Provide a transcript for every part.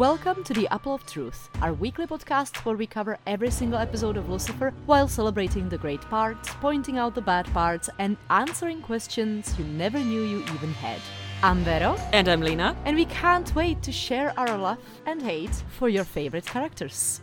Welcome to the Apple of Truth, our weekly podcast where we cover every single episode of Lucifer while celebrating the great parts, pointing out the bad parts, and answering questions you never knew you even had. I'm Vero, And I'm Lina. and we can't wait to share our love and hate for your favorite characters.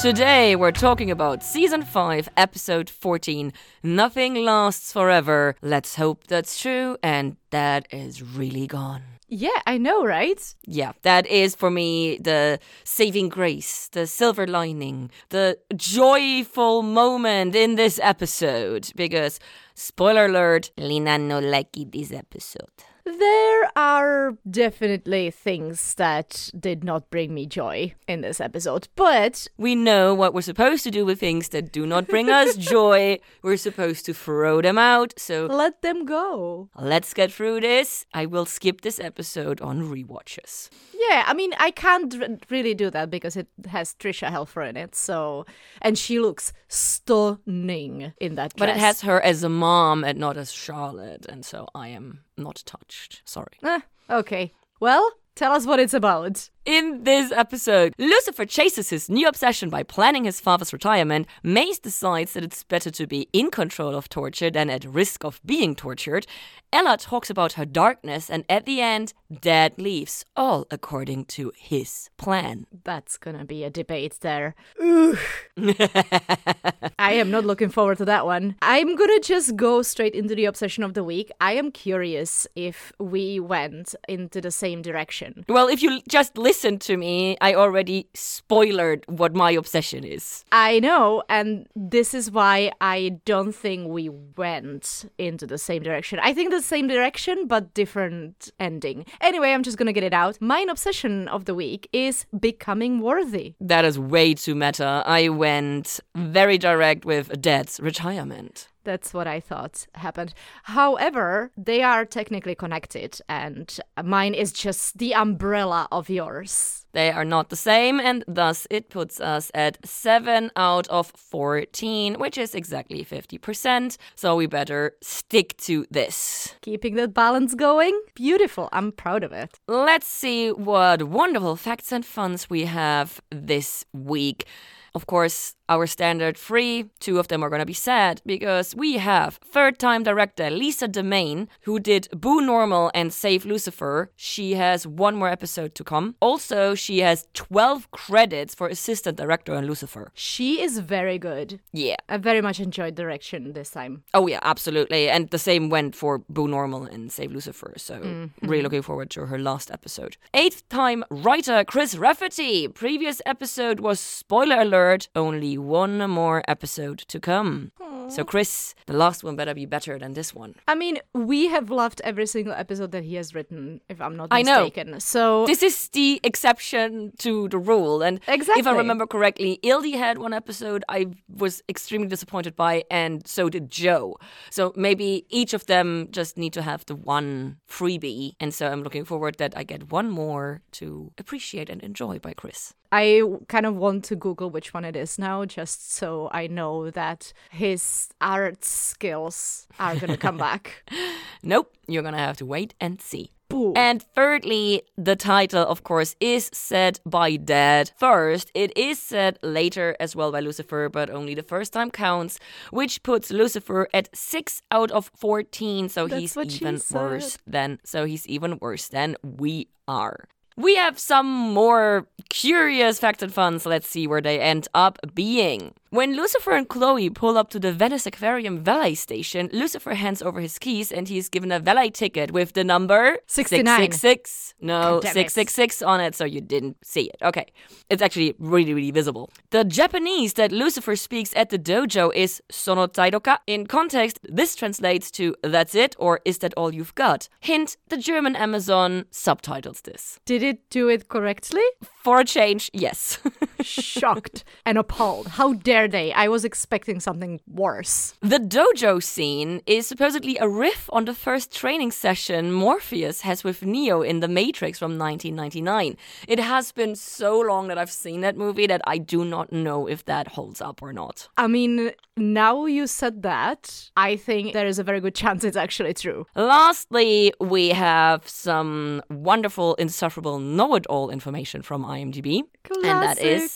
Today we're talking about season 5, episode 14. Nothing lasts forever. Let's hope that's true and that is really gone. Yeah, I know, right? Yeah, that is for me the saving grace, the silver lining, the joyful moment in this episode. Because, spoiler alert, Lina no like this episode. There are definitely things that did not bring me joy in this episode, but We know what we're supposed to do with things that do not bring us joy. We're supposed to throw them out. So let them go. let's get through this. I will skip this episode on rewatches. Yeah, I mean, I can't r- really do that because it has Tricia Helfer in it, so and she looks stunning in that dress. But it has her as a mom and not as Charlotte, and so I am not touched. Sorry. Eh, okay. Well, tell us what it's about. In this episode, Lucifer chases his new obsession by planning his father's retirement. Maze decides that it's better to be in control of torture than at risk of being tortured. Ella talks about her darkness, and at the end, Dad leaves, all according to his plan. That's gonna be a debate there. Ugh. I am not looking forward to that one. I'm gonna just go straight into the obsession of the week. I am curious if we went into the same direction. Well, if you just listen to me, I already spoiled what my obsession is. I know, and this is why I don't think we went into the same direction. I think the same direction, but different ending. Anyway, I'm just gonna get it out. My obsession of the week is becoming worthy. That is way too meta. I went very direct with Dad's retirement. That's what I thought happened. However, they are technically connected, and mine is just the umbrella of yours. They are not the same, and thus it puts us at 7 out of 14, which is exactly 50%. So we better stick to this. Keeping that balance going? Beautiful. I'm proud of it. Let's see what wonderful facts and funs we have this week. Of course, our standard three, two of them are going to be sad because we have third time director Lisa Demaine, who did Boo Normal and Save Lucifer. She has one more episode to come. Also, she has 12 credits for assistant director on Lucifer. She is very good. Yeah. I very much enjoyed direction this time. Oh, yeah, absolutely. And the same went for Boo Normal and Save Lucifer. So, mm-hmm. really looking forward to her last episode. Eighth time writer Chris Rafferty. Previous episode was spoiler alert, only one more episode to come. So, Chris, the last one better be better than this one. I mean, we have loved every single episode that he has written, if I'm not mistaken. I know. So This is the exception to the rule. And exactly. if I remember correctly, Ildy had one episode I was extremely disappointed by, and so did Joe. So maybe each of them just need to have the one freebie. And so I'm looking forward that I get one more to appreciate and enjoy by Chris. I kind of want to Google which one it is now, just so I know that his art skills are going to come back. Nope, you're gonna have to wait and see. Boo. And thirdly, the title, of course, is said by Dad first. It is said later as well by Lucifer, but only the first time counts, which puts Lucifer at 6 out of 14. So That's he's even worse than so he's even worse than we are. We have some more curious facts and funs. Let's see where they end up being. When Lucifer and Chloe pull up to the Venice Aquarium valet station, Lucifer hands over his keys and he's given a valet ticket with the number 69. 666. No, God damn it. 666 on it, so you didn't see it. Okay. It's actually really, really visible. The Japanese that Lucifer speaks at the dojo is sono taidoka. In context, this translates to that's it or is that all you've got? Hint, the German Amazon subtitles this. Did it do it correctly? For a change, yes. shocked and appalled. How dare they? I was expecting something worse. The dojo scene is supposedly a riff on the first training session Morpheus has with Neo in The Matrix from 1999. It has been so long that I've seen that movie that I do not know if that holds up or not. I mean, now you said that, I think there is a very good chance it's actually true. Lastly, we have some wonderful, insufferable know it all information from IMDb. And that is.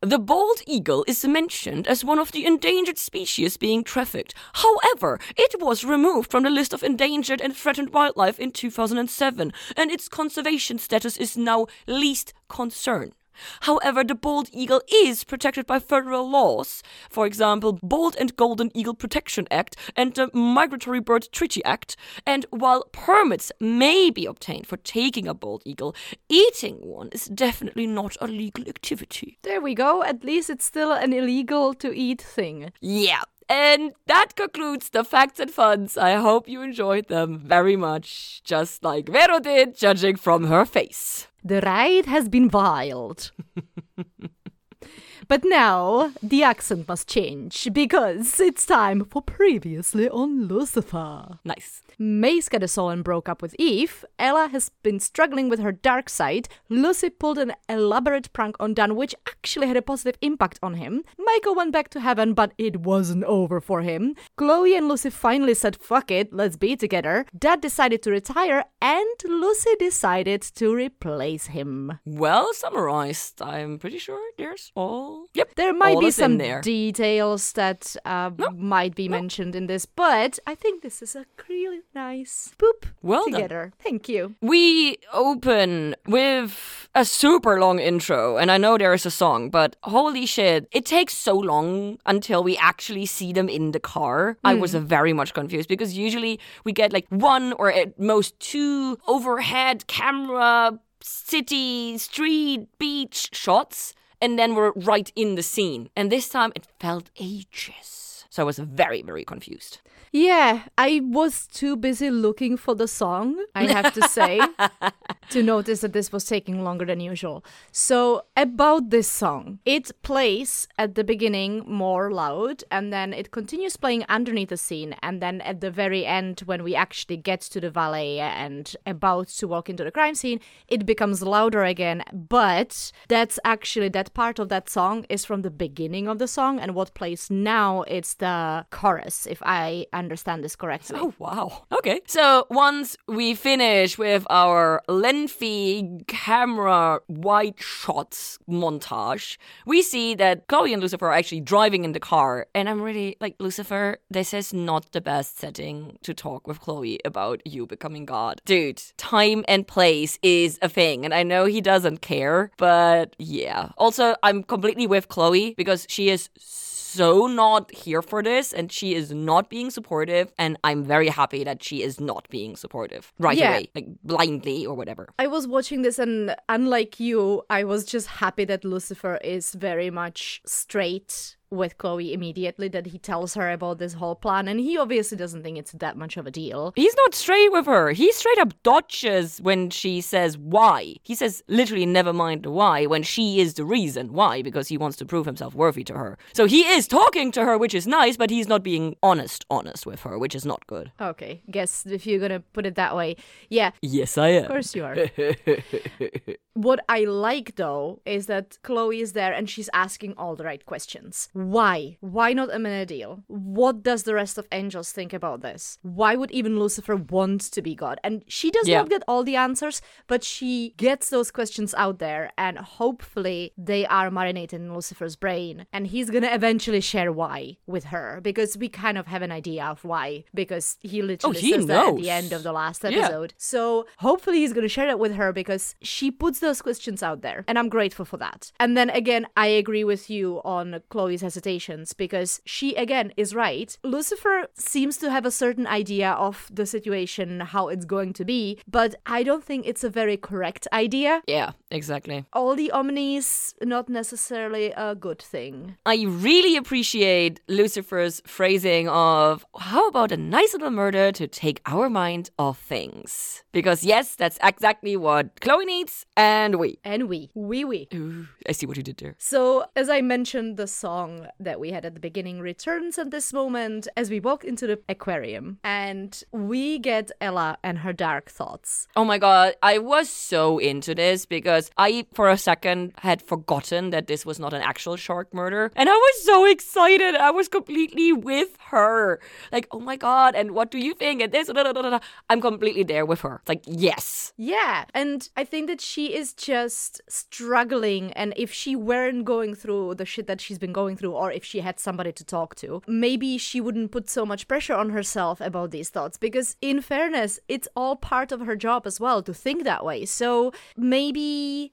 The bald eagle is mentioned as one of the endangered species being trafficked. However, it was removed from the list of endangered and threatened wildlife in 2007, and its conservation status is now least concern. However, the bald eagle is protected by federal laws, for example, Bald and Golden Eagle Protection Act and the Migratory Bird Treaty Act. And while permits may be obtained for taking a bald eagle, eating one is definitely not a legal activity. There we go. At least it's still an illegal to eat thing. Yeah. And that concludes the facts and funs. I hope you enjoyed them very much, just like Vero did, judging from her face. The ride has been wild. but now the accent must change because it's time for previously on Lucifer. Nice. Maze got a soul and broke up with Eve. Ella has been struggling with her dark side. Lucy pulled an elaborate prank on Dan, which actually had a positive impact on him. Michael went back to heaven, but it wasn't over for him. Chloe and Lucy finally said, fuck it, let's be together. Dad decided to retire, and Lucy decided to replace him. Well summarized. I'm pretty sure there's all. Yep. There might be some details that uh, might be mentioned in this, but I think this is a really nice boop Well done. together. Thank you. We open with a super long intro, and I know there is a song, but holy shit, it takes so long until we actually see them in the car. I was mm. very much confused because usually we get like one or at most two overhead camera, city, street, beach shots, and then we're right in the scene. And this time it felt ages. So I was very, very confused. Yeah, I was too busy looking for the song, I have to say, to notice that this was taking longer than usual. So, about this song, it plays at the beginning more loud, and then it continues playing underneath the scene, and then at the very end, when we actually get to the valet and about to walk into the crime scene, it becomes louder again. But that's actually that part of that song is from the beginning of the song, and what plays now it's the chorus, if I understand this correctly. Oh, wow. Okay. So once we finish with our lengthy camera wide shots montage, we see that Chloe and Lucifer are actually driving in the car. And I'm really like, Lucifer, this is not the best setting to talk with Chloe about you becoming God. Dude, time and place is a thing. And I know he doesn't care, but yeah. Also, I'm completely with Chloe because she is so not here for this and she is not being supportive and I'm very happy that she is not being supportive right Yeah. away like blindly or whatever. I was watching this, and unlike you, I was just happy that Lucifer is very much straight with Chloe immediately, that he tells her about this whole plan, and he obviously doesn't think it's that much of a deal. He's not straight with her. He straight up dodges when she says why. He says literally never mind why when she is the reason why because he wants to prove himself worthy to her. So he is talking to her which is nice but he's not being honest honest with her which is not good. Okay, guess if you're gonna put it that way. Yeah, Yes I am. of course you are. what I like though is that Chloe is there and she's asking all the right questions. Why? Why not a Amenadiel? What does the rest of angels think about this? Why would even Lucifer want to be God? And she does Yeah. not get all the answers, but she gets those questions out there and hopefully they are marinated in Lucifer's brain and he's gonna eventually share why with her because we kind of have an idea of why because he literally Oh, he says that at the end of the last Yeah. episode. So hopefully he's going to share that with her because she puts those questions out there. And I'm grateful for that. And then again, I agree with you on Chloe's hesitations because she, again, is right. Lucifer seems to have a certain idea of the situation, how it's going to be, but I don't think it's a very correct idea. Yeah, Exactly. All the omnis, not necessarily a good thing. I really appreciate Lucifer's phrasing of how about a nice little murder to take our mind off things? Because yes, that's exactly what Chloe needs and we. And we, we, we. Ooh, I see what you did there. So, as I mentioned, the song that we had at the beginning returns at this moment as we walk into the aquarium and we get Ella and her dark thoughts. Oh my god, I was so into this because I, for a second, had forgotten that this was not an actual shark murder. And I was so excited. I was completely with her. Like, oh my god, and what do you think? And this, da, da, da. I'm completely there with her. It's like, yes. Yeah, and I think that she is just struggling. And if she weren't going through the shit that she's been going through, or if she had somebody to talk to, maybe she wouldn't put so much pressure on herself about these thoughts. Because, in fairness, it's all part of her job as well to think that way. So maybe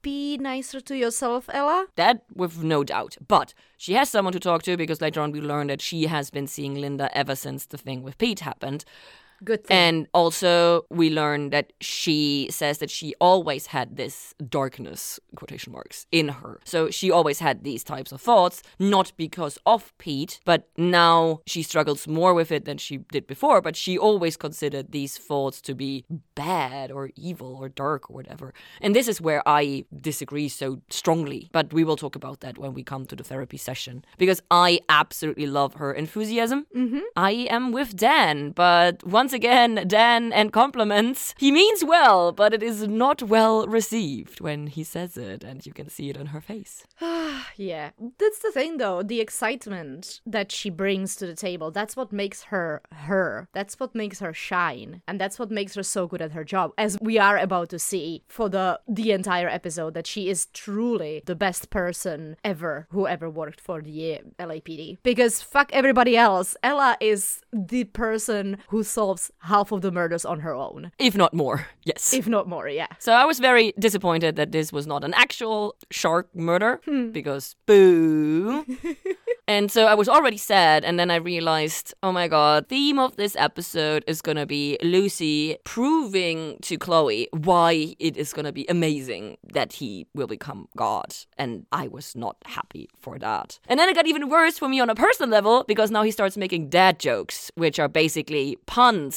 be nicer to yourself, Ella. That with no doubt. But she has someone to talk to because later on we learn that she has been seeing Linda ever since the thing with Pete happened. Good thing. And also, we learn that she says that she always had this darkness, quotation marks, in her. So she always had these types of thoughts, not because of Pete, but now she struggles more with it than she did before. But she always considered these thoughts to be bad or evil or dark or whatever. And this is where I disagree so strongly. But we will talk about that when we come to the therapy session because I absolutely love her enthusiasm. Mm-hmm. I am with Dan, but once again, Dan and compliments. He means well, but it is not well received when he says it, and you can see it on her face. yeah. That's the thing, though. The excitement that she brings to the table, that's what makes her her. That's what makes her shine. And that's what makes her so good at her job, as we are about to see for the, the entire episode, that she is truly the best person ever who ever worked for the uh, LAPD. Because fuck everybody else, Ella is the person who solves half of the murders on her own. If not more, yes. If not more, yeah. So I was very disappointed that this was not an actual shark murder hmm. because boo. and so I was already sad and then I realized, oh my god, theme of this episode is going to be Lucy proving to Chloe why it is going to be amazing that he will become God. And I was not happy for that. And then it got even worse for me on a personal level because now he starts making dad jokes, which are basically puns.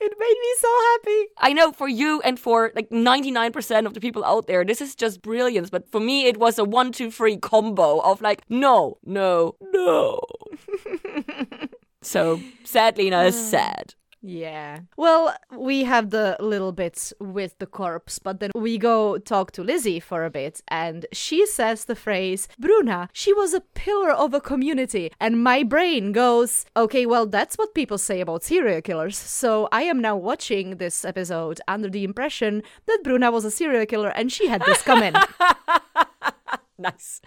It made me so happy. I know for you and for like 99% of the people out there, this is just brilliance. But for me, it was a one, two, three combo of like, no, no, no. so sadly, as sad. Yeah. Well, we have the little bits with the corpse, but then we go talk to Lizzie for a bit, and she says the phrase, Bruna, she was a pillar of a community. And my brain goes, okay, well, that's what people say about serial killers. So I am now watching this episode under the impression that Bruna was a serial killer and she had this come in. Nice.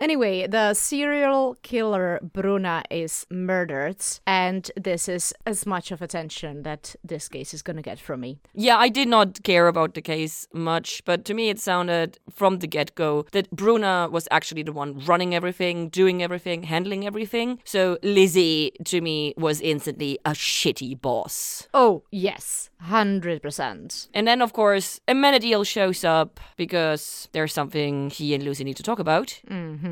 Anyway, the serial killer Bruna is murdered, and this is as much of attention that this case is gonna get from me. Yeah, I did not care about the case much, but to me it sounded from the get go that Bruna was actually the one running everything, doing everything, handling everything. So Lizzie, to me, was instantly a shitty boss. Oh, yes, 100%. And then, of course, Amenadiel shows up because there's something he and Lucy need to talk about. Mm-hmm.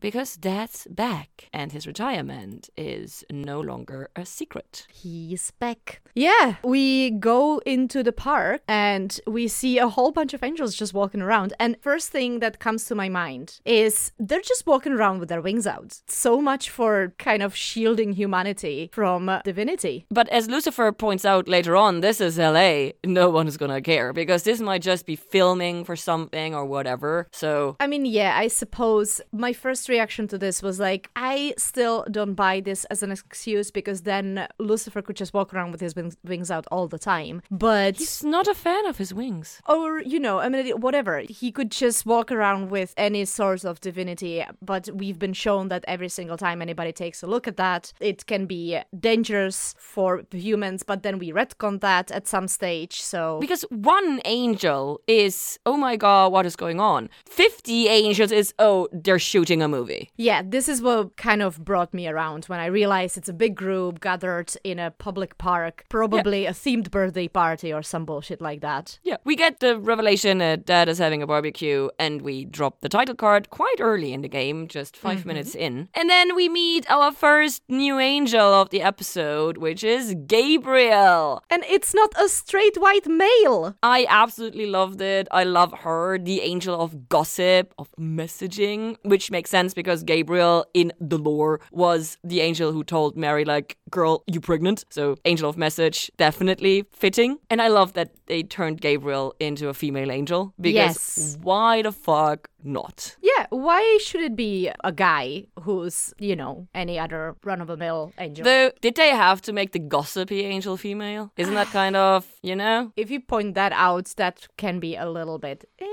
Because Dad's back, and his retirement is no longer a secret. He's back. Yeah, we go into the park and we see a whole bunch of angels just walking around. And first thing that comes to my mind is they're just walking around with their wings out. So much for kind of shielding humanity from uh, divinity. But as Lucifer points out later on, this is LA. No one's gonna care because this might just be filming for something or whatever. So I mean, yeah, I suppose my first reaction to this was like, I still don't buy this as an excuse because then Lucifer could just walk around with his wings, out all the time. But he's not a fan of his wings. or you know i mean whatever he could just walk around with any source of divinity but we've been shown that every single time anybody takes a look at that it can be dangerous for humans but then we retcon that at some stage so Because one angel is, oh my god, what is going on? 50 angels is, oh, they're shooting a movie. Yeah, this is what kind of brought me around when I realized it's a big group gathered in a public park, probably a themed birthday party or some bullshit like that. Yeah, we get the revelation that dad is having a barbecue, and we drop the title card quite early in the game, just 5 mm-hmm. minutes in. And then we meet our first new angel of the episode, which is Gabriel. And it's not a straight white male. I absolutely loved it. I love her, the angel of gossip, of messaging, which makes sense because Gabriel in the lore was the angel who told Mary, like, girl, you pregnant? So, angel of message, definitely fitting. And I love that they turned Gabriel into a female angel because Yes. why the fuck not? Yeah, why should it be a guy who's, you know, any other run of the mill angel? Though, did they have to make the gossipy angel female? Isn't that kind of, you know? if you point that out, that can be a little bit. Eh,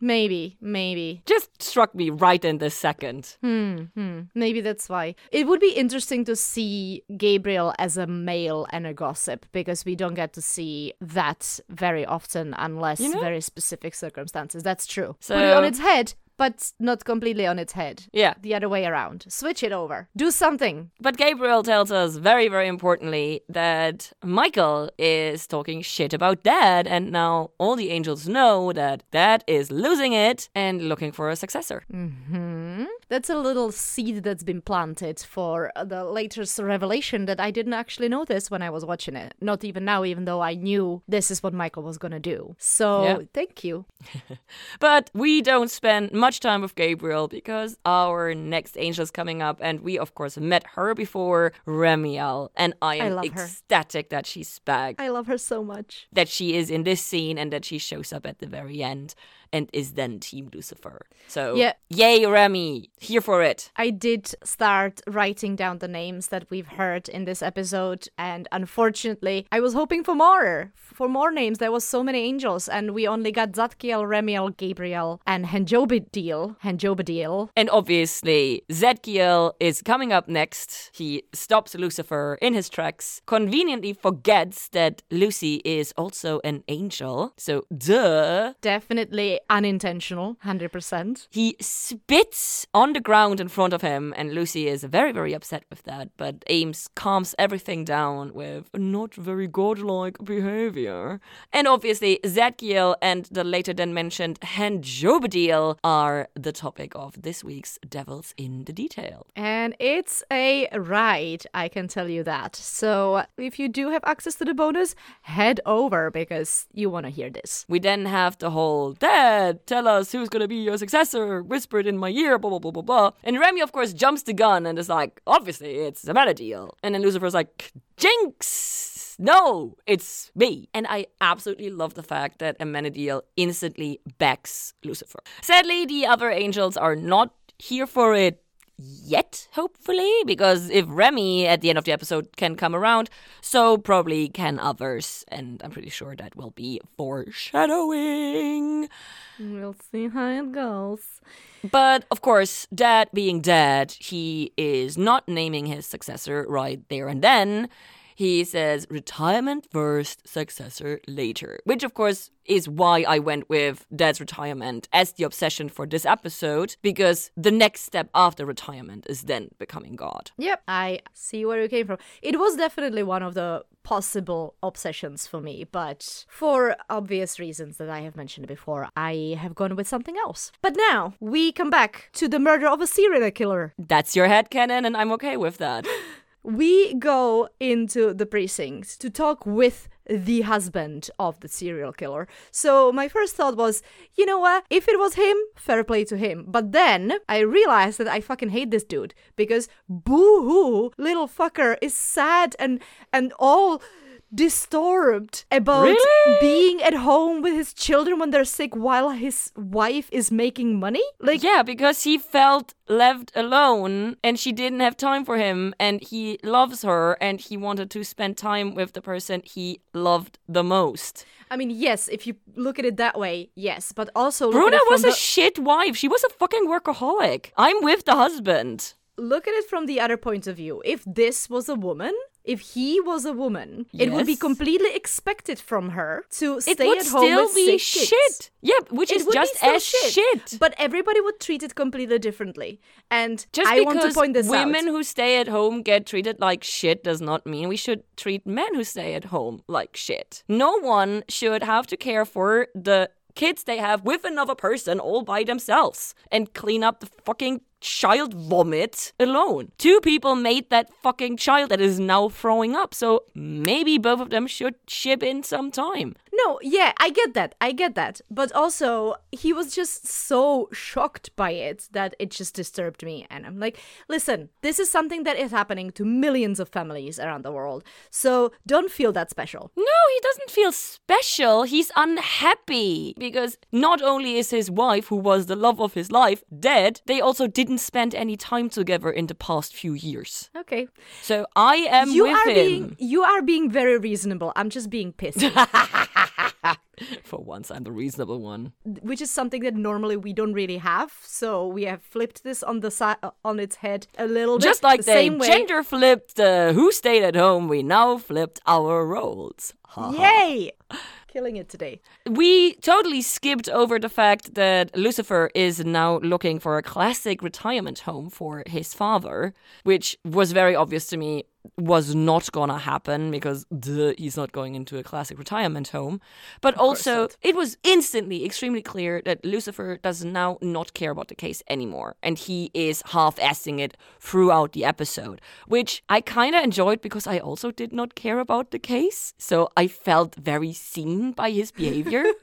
maybe, maybe. Just struck me right in this second. Hmm, hmm. Maybe that's why. It would be interesting to see Gabriel as a male and a gossip because we don't get to see that very often unless You know? very specific circumstances. That's true. So- Put it on its head, but not completely on its head. Yeah. The other way around. Switch it over. Do something. But Gabriel tells us very, very importantly that Michael is talking shit about Dad, and now all the angels know that Dad is losing it and looking for a successor. Mm-hmm. That's a little seed that's been planted for the latest revelation that I didn't actually notice when I was watching it. Not even now, even though I knew this is what Michael was gonna do. So Yeah. thank you. But we don't spend much time with Gabriel because our next angel is coming up, and we, of course, met her before, Remiel, and I am her. ecstatic that she's back. I love her so much. that she is in this scene and that she shows up at the very end and is then Team Lucifer. So, Yeah. yay, Remy, here for it. I did start writing down the names that we've heard in this episode, and unfortunately, I was hoping for more, for more names. There was so many angels, and we only got Zadkiel, Remiel, Gabriel, and Henjobadiel. Henjobadiel. And obviously, Zadkiel is coming up next. He stops Lucifer in his tracks, conveniently forgets that Lucy is also an angel. So, duh. Definitely unintentional, hundred percent. He spits on the ground in front of him, and Lucy is very, very upset with that. But Ames calms everything down with not very godlike behavior. And obviously, Zadkiel and the later then mentioned Hanjobadiel are the topic of this week's Devils in the Detail. And it's a ride, I can tell you that. So if you do have access to the bonus, head over because you want to hear this. We then have the whole Dad, tell us who's gonna be your successor, whispered in my ear, blah blah blah blah blah. And Remy, of course, jumps the gun and is like, obviously it's Amenadiel. And then Lucifer's like, Jinx! No, it's me. And I absolutely love the fact that Amenadiel instantly backs Lucifer. Sadly, the other angels are not here for it yet, hopefully, because if Remy at the end of the episode can come around, so probably can others, and I'm pretty sure that will be foreshadowing. We'll see how it goes. But of course, Dad being Dad, he is not naming his successor right there and then. He says retirement first, successor later. Which, of course, is why I went with Dad's retirement as the obsession for this episode, because the next step after retirement is then becoming God. Yep, I see where you came from. It was definitely one of the possible obsessions for me, but for obvious reasons that I have mentioned before, I have gone with something else. But now we come back to the murder of a serial killer. That's your headcanon, and I'm okay with that. We go into the precinct to talk with the husband of the serial killer. So my first thought was, you know what? If it was him, fair play to him. But then I realized that I fucking hate this dude because boo hoo, little fucker is sad and and all disturbed about Really? being at home with his children when they're sick while his wife is making money. Like Yeah, because he felt left alone and she didn't have time for him and he loves her and he wanted to spend time with the person he loved the most. I mean, yes, if you look at it that way, yes, but also Bruna was a the- shit wife. She was a fucking workaholic. I'm with the husband. look at it from the other point of view. If this was a woman, if he was a woman, it would be completely expected from her to stay at home still be sick kids. shit. Yeah, which It is just as shit. But everybody would treat it completely differently. And Just I want to point this women out. Women who stay at home get treated like shit does not mean we should treat men who stay at home like shit. No one should have to care for the kids they have with another person all by themselves and clean up the fucking child vomit alone. Two people made that fucking child that is now throwing up, so maybe both of them should ship in some time. No, yeah, I get that. I get that. But also, he was just so shocked by it that it just disturbed me. And I'm like, listen, this is something that is happening to millions of families around the world. So don't feel that special. No, he doesn't feel special. He's unhappy because not only is his wife, who was the love of his life, dead, they also didn't spend any time together in the past few years. Okay. So I am you are him. being you are being very reasonable. I'm just being pissed. For once, I'm the reasonable one. which is something that normally we don't really have. So we have flipped this on the side on its head a little bit. Just like the they same way. gender flipped uh, who stayed at home, we now flipped our roles. Yay! Killing it today. We totally skipped over the fact that Lucifer is now looking for a classic retirement home for his father, which was very obvious to me was not gonna happen because duh, he's not going into a classic retirement home. But also, it was instantly extremely clear that Lucifer does now not care about the case anymore, and he is half-assing it throughout the episode, which I kind of enjoyed because I also did not care about the case, so I felt very seen by his behavior,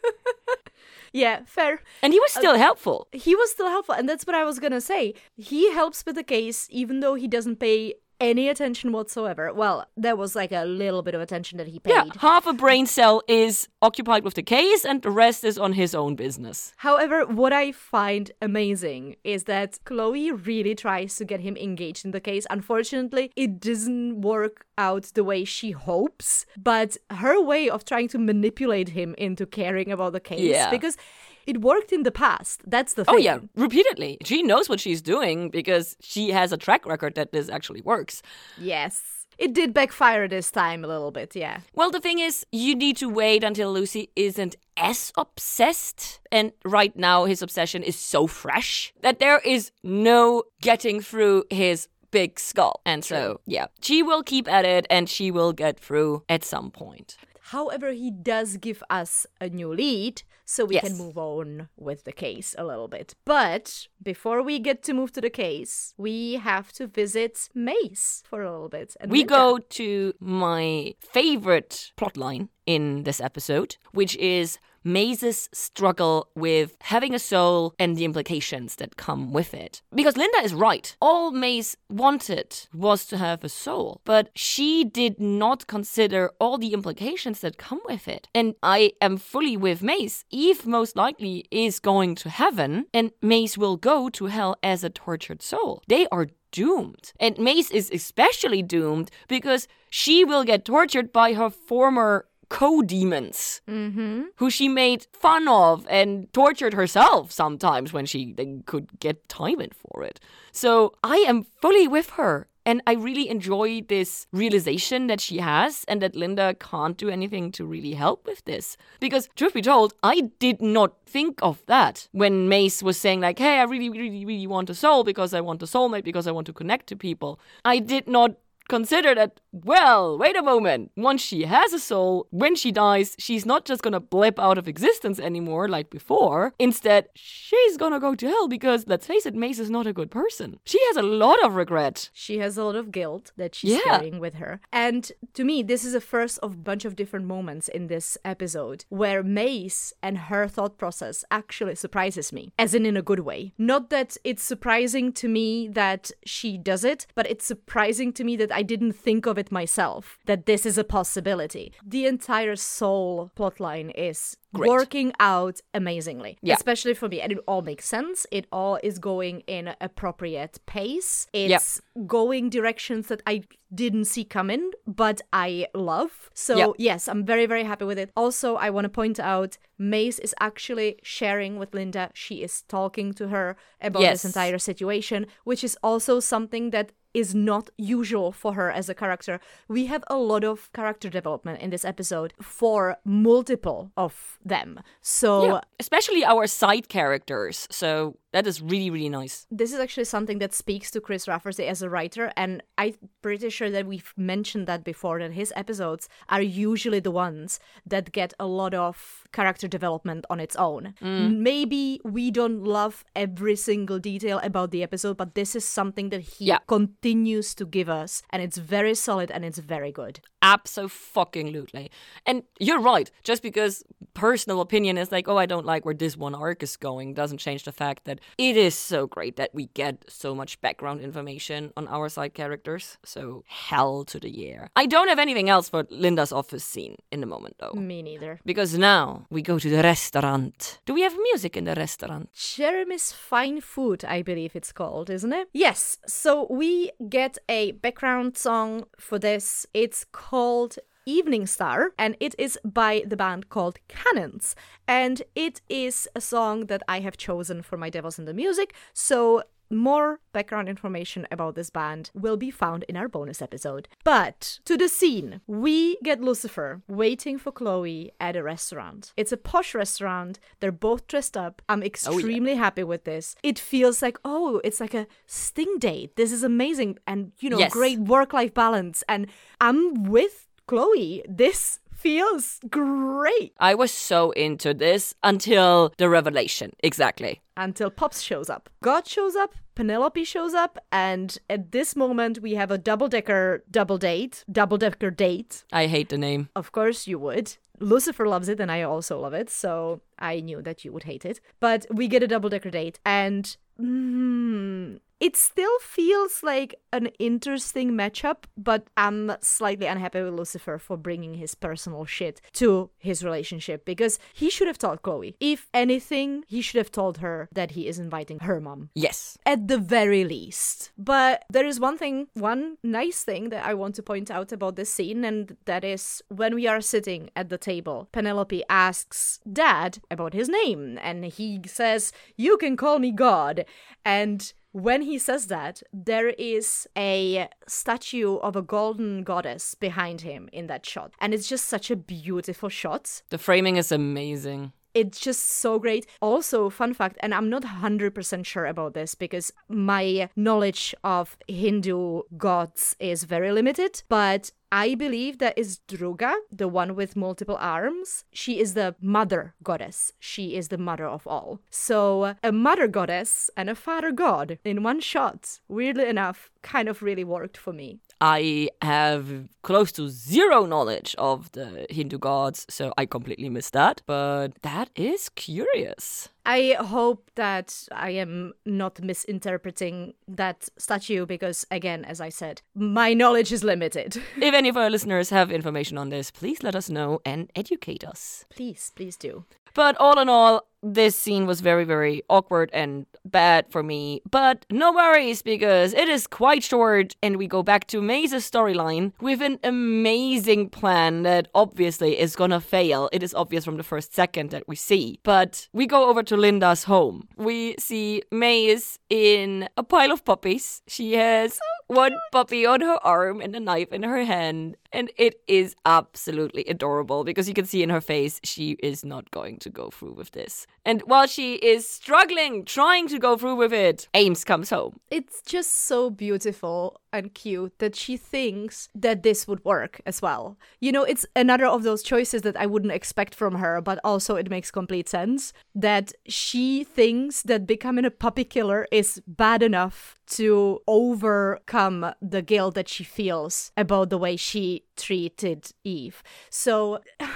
Yeah, fair. and he was uh, still helpful. He was still helpful, and that's what I was gonna say. He helps with the case, even though he doesn't pay any attention whatsoever. Well, there was like a little bit of attention that he paid. Yeah, half a brain cell is occupied with the case, and the rest is on his own business. However, what I find amazing is that Chloe really tries to get him engaged in the case. Unfortunately, it doesn't work out the way she hopes, but her way of trying to manipulate him into caring about the case Yeah. because it worked in the past. That's the thing. Oh yeah, repeatedly. She knows what she's doing because she has a track record that this actually works. Yes. It did backfire this time a little bit, yeah. Well, the thing is, you need to wait until Lucy isn't as obsessed. And right now, his obsession is so fresh that there is no getting through his big skull. And so, yeah, she will keep at it and she will get through at some point. However, he does give us a new lead, so we can move on with the case a little bit. But before we get to move to the case, we have to visit Maze for a little bit. And We Linda. go to my favorite plotline in this episode, which is Maze's struggle with having a soul and the implications that come with it. Because Linda is right. All Maze wanted was to have a soul, but she did not consider all the implications that come with it. And I am fully with Maze. Eve most likely is going to heaven, and Maze will go to hell as a tortured soul. They are doomed. And Maze is especially doomed because she will get tortured by her former co-demons mm-hmm. who she made fun of and tortured herself sometimes when she could get time in for it. So I am fully with her. And I really enjoy this realization that she has and that Linda can't do anything to really help with this. Because, truth be told, I did not think of that when Maze was saying, like, hey, I really, really, really want a soul because I want a soulmate, because I want to connect to people. I did not consider that, well, wait a moment. Once she has a soul, when she dies, she's not just gonna blip out of existence anymore like before. Instead, she's gonna go to hell because, let's face it, Maze is not a good person. She has a lot of regret. She has a lot of guilt that she's Yeah. carrying with her. And to me, this is a first of a bunch of different moments in this episode where Maze and her thought process actually surprises me, as in in a good way. Not that it's surprising to me that she does it, but it's surprising to me that I didn't think of it myself, that this is a possibility. The entire soul plotline is Great. working out amazingly Yeah. especially for me and it all makes sense it all is going in appropriate pace it's going directions that i didn't see coming but i love so Yeah. yes i'm very very happy with it also i want to point out maze is actually sharing with linda she is talking to her about Yes. this entire situation which is also something that is not usual for her as a character. We have a lot of character development in this episode for multiple of them. So Yeah, especially our side characters. So that is really, really nice. this is actually something that speaks to Chris Rafferty as a writer, and I'm pretty sure that we've mentioned that before that his episodes are usually the ones that get a lot of character development on its own. Mm. Maybe we don't love every single detail about the episode, but this is something that he Yeah. continues to give us, and it's very solid and it's very good. Absolutely. And you're right. Just because personal opinion is like, oh, I don't like where this one arc is going, doesn't change the fact that it is so great that we get so much background information on our side characters. So hell to the year. I don't have anything else for Linda's office scene in the moment though. Me neither. Because now we go to the restaurant. Do we have music in the restaurant? Jeremy's Fine Food, I believe it's called, isn't it? Yes. So we get a background song for this. It's called Evening Star, and it is by the band called Cannons. And it is a song that I have chosen for my Devils in the Music. So more background information about this band will be found in our bonus episode. But to the scene, we get Lucifer waiting for Chloe at a restaurant. It's a posh restaurant. They're both dressed up. I'm oh, extremely happy with this. It feels like, oh, it's like a sting date. This is amazing and, you know, Yes. great work life balance. And I'm with Chloe. This feels great I was so into this until the revelation. Exactly. until Pops shows up. God shows up, Penelope shows up, and at this moment we have a double decker double date, double decker date. I hate the name. Of course you would. Lucifer loves it, and I also love it, so I knew that you would hate it. But we get a double decker date, and mm, it still feels like an interesting matchup, but I'm slightly unhappy with Lucifer for bringing his personal shit to his relationship because he should have told Chloe. If anything, he should have told her that he is inviting her mom Yes. at the very least. But there is one thing, one nice thing that I want to point out about this scene, and that is when we are sitting at the table, Penelope asks Dad about his name, and he says, You can call me God. And when he says that, there is a statue of a golden goddess behind him in that shot. And it's just such a beautiful shot The framing is amazing. It's just so great. Also, fun fact, and I'm not 100% sure about this because my knowledge of Hindu gods is very limited, but I believe that is Durga, the one with multiple arms. She is the mother goddess. She is the mother of all. So, a mother goddess and a father god in one shot, weirdly enough, kind of really worked for me. I have close to zero knowledge of the Hindu gods, so I completely missed that. But that is curious. I hope that I am not misinterpreting that statue because, again, as I said, my knowledge is limited. If any of our listeners have information on this, please let us know and educate us. please, please do. But all in all, this scene was very, very awkward and bad for me. But no worries, because it is quite short, and we go back to Maze's storyline with an amazing plan that obviously is gonna fail. It is obvious from the first second that we see. But we go over to Linda's home. We see Maze in a pile of puppies. She has one puppy on her arm and a knife in her hand. And it is absolutely adorable because you can see in her face she is not going to go through with this. And while she is struggling, trying to go through with it, Ames comes home. It's just so beautiful and cute that she thinks that this would work as well. You know, it's another of those choices that I wouldn't expect from her, but also it makes complete sense that she thinks that becoming a puppy killer is bad enough to overcome the guilt that she feels about the way she treated Eve. So.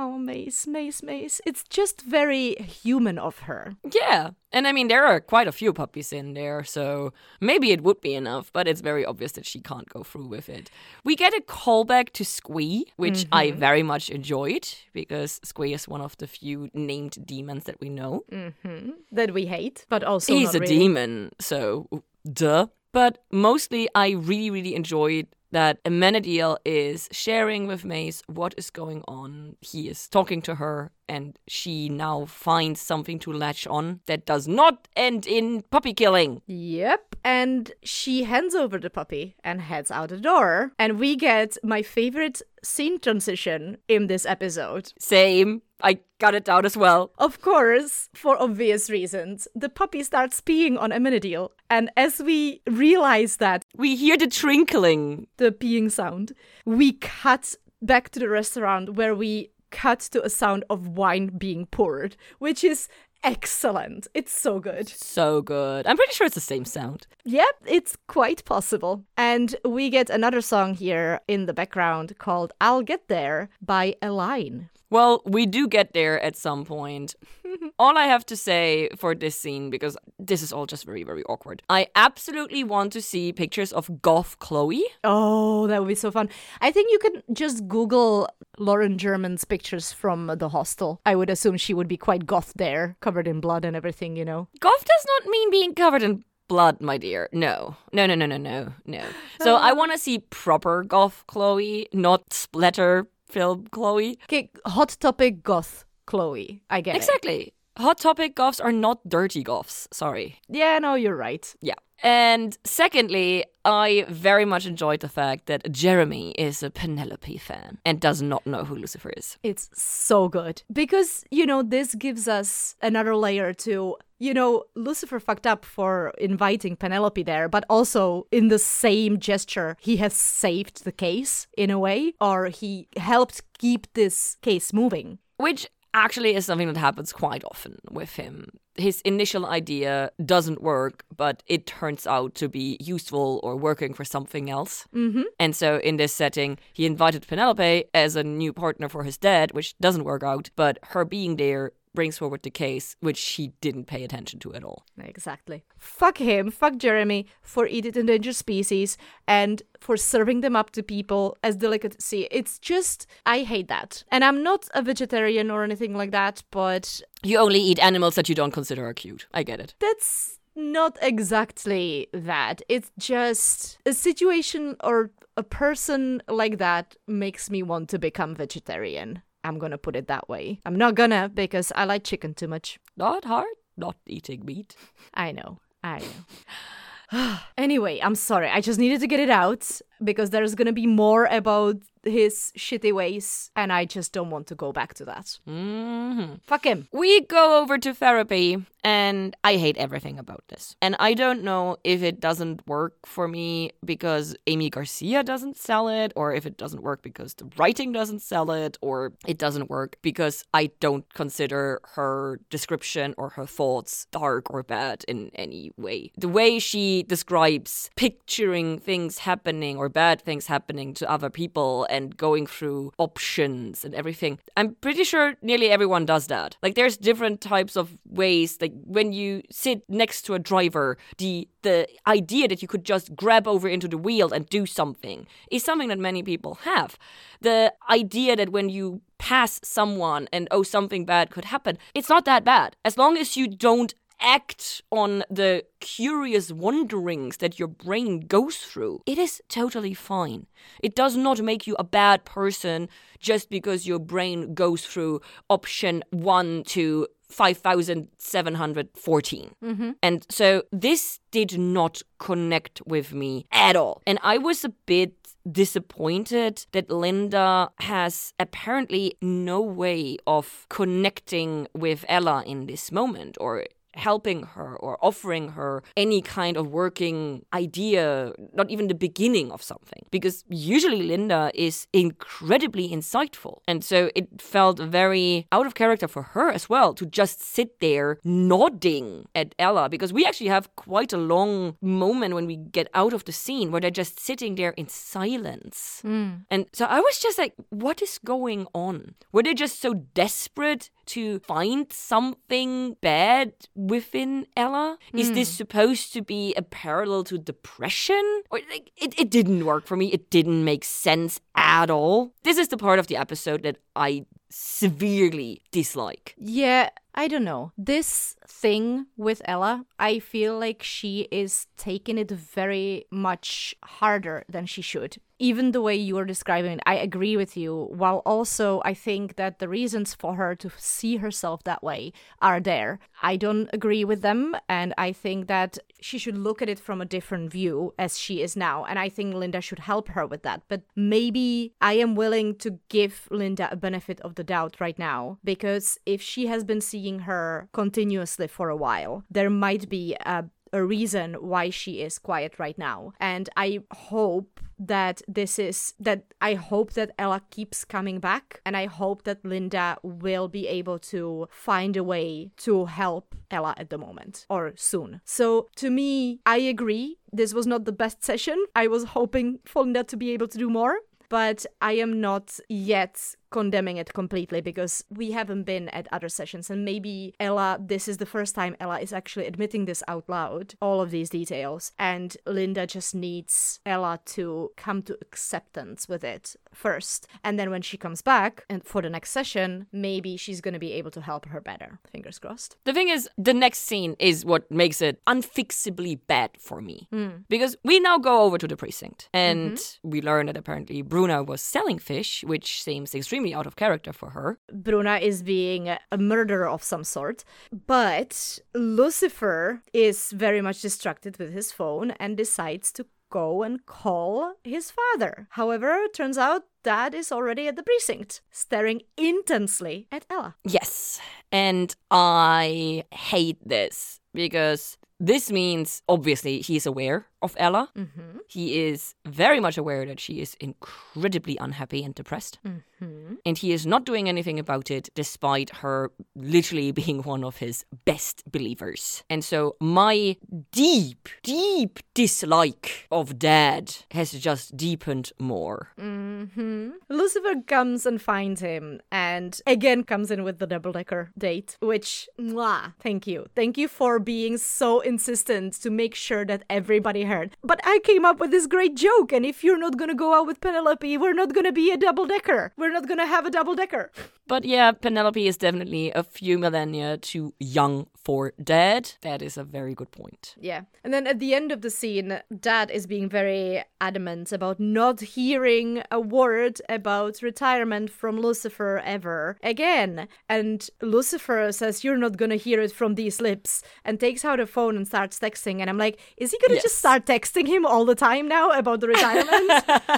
Oh, Maze, Maze, Maze. It's just very human of her. Yeah. And I mean, there are quite a few puppies in there, so maybe it would be enough, but it's very obvious that she can't go through with it. We get a callback to Squee, which I mm-hmm. very much enjoyed because Squee is one of the few named demons that we know. Mm-hmm. That we hate, but also He's a really. demon, so duh. But mostly, I really, really enjoyed that Amenadiel is sharing with Maze what is going on. He is talking to her, and she now finds something to latch on that does not end in puppy killing. Yep. And she hands over the puppy and heads out the door. And we get my favorite scene transition in this episode. Same. I got it down as well. Of course, for obvious reasons, the puppy starts peeing on Amenadiel. And as we realize that, We hear the trinkling. the peeing sound, we cut back to the restaurant where we cut to a sound of wine being poured, which is excellent. It's so good. So good. I'm pretty sure it's the same sound. Yep, it's quite possible. And we get another song here in the background called I'll Get There by Align. Well, we do get there at some point. all I have to say for this scene, because this is all just very, very awkward, I absolutely want to see pictures of goth Chloe. Oh, that would be so fun. I think you can just Google Lauren German's pictures from the hostel. I would assume she would be quite goth there, covered in blood and everything, you know. Goth does not mean being covered in blood, my dear. No. No, no, no, no, no, no. So I want to see proper goth Chloe, not splatter film Chloe. Okay, hot topic goth Chloe. I get it. Exactly. Hot topic goths are not dirty goths. Sorry. Yeah, no, you're right. Yeah. And secondly, I very much enjoyed the fact that Jeremy is a Penelope fan and does not know who Lucifer is. It's so good. Because, you know, this gives us another layer to, you know, Lucifer fucked up for inviting Penelope there, but also in the same gesture, he has saved the case in a way, or he helped keep this case moving. Which actually is something that happens quite often with him. His initial idea doesn't work, but it turns out to be useful or working for something else. Mm-hmm. And so, in this setting, he invited Penelope as a new partner for his dad, which doesn't work out, but her being there brings forward the case, which she didn't pay attention to at all. Exactly. Fuck him, fuck Jeremy for eating endangered species and for serving them up to people as delicacy. It's just, I hate that. And I'm not a vegetarian or anything like that, but You only eat animals that you don't consider are cute. I get it. that's not exactly that. It's just a situation or a person like that makes me want to become vegetarian. I'm gonna put it that way. I'm not gonna because I like chicken too much. Not hard, not eating meat. I know. I know. anyway, I'm sorry. I just needed to get it out because there's gonna be more about his shitty ways, and I just don't want to go back to that. hmm Fuck him. We go over to therapy, and I hate everything about this. And I don't know if it doesn't work for me because Aimee Garcia doesn't sell it, or if it doesn't work because the writing doesn't sell it, or it doesn't work because I don't consider her description or her thoughts dark or bad in any way. The way she describes picturing things happening or bad things happening to other people and going through options and everything. I'm pretty sure nearly everyone does that. Like there's different types of ways like when you sit next to a driver, the the idea that you could just grab over into the wheel and do something is something that many people have. The idea that when you pass someone and oh something bad could happen, it's not that bad. As long as you don't act on the curious wanderings that your brain goes through, it is totally fine. It does not make you a bad person just because your brain goes through option one to 5714. Mm-hmm. And so this did not connect with me at all. And I was a bit disappointed that Linda has apparently no way of connecting with Ella in this moment or helping her or offering her any kind of working idea, not even the beginning of something. Because usually Linda is incredibly insightful. And so it felt very out of character for her as well to just sit there nodding at Ella. Because we actually have quite a long moment when we get out of the scene where they're just sitting there in silence. Mm. And so I was just like, what is going on? Were they just so desperate to find something bad within Ella? Is this hmm. supposed to be a parallel to depression? Or like it, it didn't work for me. It didn't make sense at all. This is the part of the episode that I severely dislike. Yeah, I don't know. This thing with Ella, I feel like she is taking it very much harder than she should. Even the way you are describing it, I agree with you. While also, I think that the reasons for her to see herself that way are there. I don't agree with them. And I think that she should look at it from a different view as she is now. And I think Linda should help her with that. But maybe I am willing to give Linda a benefit of the doubt right now because if she has been seeing her continuously for a while, there might be a a reason why she is quiet right now. And I hope that this is that I hope that Ella keeps coming back and I hope that Linda will be able to find a way to help Ella at the moment or soon. So to me, I agree. This was not the best session. I was hoping for Linda to be able to do more, but I am not yet condemning it completely because we haven't been at other sessions. And maybe Ella this is the first time Ella is actually admitting this out loud all of these details. And Linda just needs Ella to come to acceptance with it first. And then when she comes back and for the next session maybe she's going to be able to help her better. Fingers crossed. The thing is, the next scene is what makes it unfixably bad for me. Hmm. Because we now go over to the precinct. And mm-hmm. we learn that apparently Bruna was selling fish, which seems extremely out of character for her. Bruna is being a murderer of some sort, but Lucifer is very much distracted with his phone and decides to go and call his father. However, it turns out Dad is already at the precinct, staring intensely at Ella. Yes. And I hate this because this means obviously he's aware of Ella. Mm-hmm. He is very much aware that she is incredibly unhappy and depressed. Mm-hmm. And he is not doing anything about it despite her literally being one of his best believers. And so my deep, deep dislike of Dad has just deepened more. Mm-hmm. Lucifer comes and finds him and again comes in with the double decker date, which, mwah, thank you. Thank you for being so insistent to make sure that everybody heard. But I came up with this great joke, and if you're not gonna go out with Penelope, we're not gonna be a double decker. We're not gonna have a double decker. But yeah, Penelope is definitely a few millennia too young for Dad. That is a very good point. Yeah. And then at the end of the scene, Dad is being very adamant about not hearing a word about retirement from Lucifer ever again. And Lucifer says, You're not gonna hear it from these lips, and takes out a phone and starts texting. And I'm like, Is he gonna Yes. just start texting him all the time now about the retirement?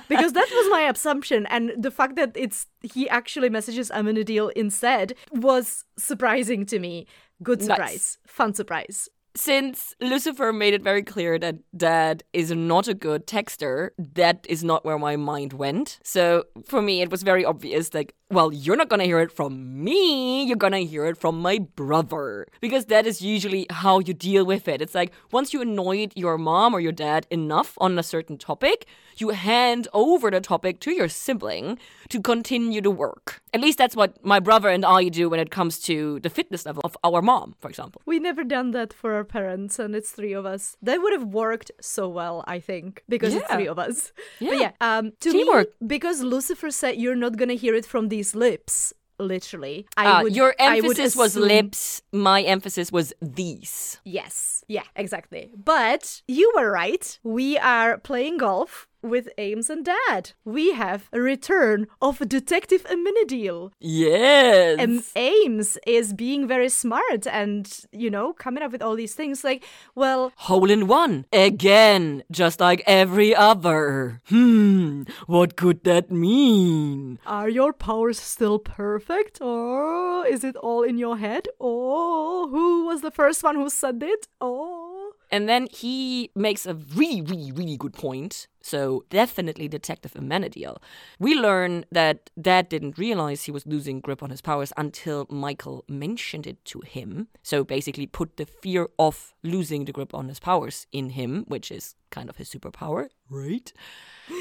because that was my assumption. And the fact that it's he actually messages Amenadiel instead was surprising to me. Good Nice. surprise. Fun surprise. Since Lucifer made it very clear that Dad is not a good texter, that is not where my mind went. So for me, it was very obvious like, well, you're not gonna hear it from me, you're gonna hear it from my brother. Because that is usually how you deal with it. It's like once you annoyed your mom or your dad enough on a certain topic, you hand over the topic to your sibling to continue the work. At least that's what my brother and I do when it comes to the fitness level of our mom, for example. We never done that for our parents, and it's three of us. That would have worked so well, I think, because it's three of us. Yeah. But yeah, um, to Teamwork. me, because Lucifer said you're not gonna hear it from these lips, literally. I Uh, would. your emphasis was lips. My emphasis was these. Yes. Yeah. Exactly. But you were right. We are playing golf. With Ames and Dad, we have a return of Detective Amenadiel. Yes. And Ames is being very smart and, you know, coming up with all these things like, well, Hole in one. Again, just like every other. Hmm, what could that mean? Are your powers still perfect? Or is it all in your head? Oh, who was the first one who said it? Oh. And then he makes a really, really, really good point. So, definitely Detective Amenadiel. We learn that Dad didn't realize he was losing grip on his powers until Michael mentioned it to him. So, basically, put the fear of losing the grip on his powers in him, which is kind of his superpower, right?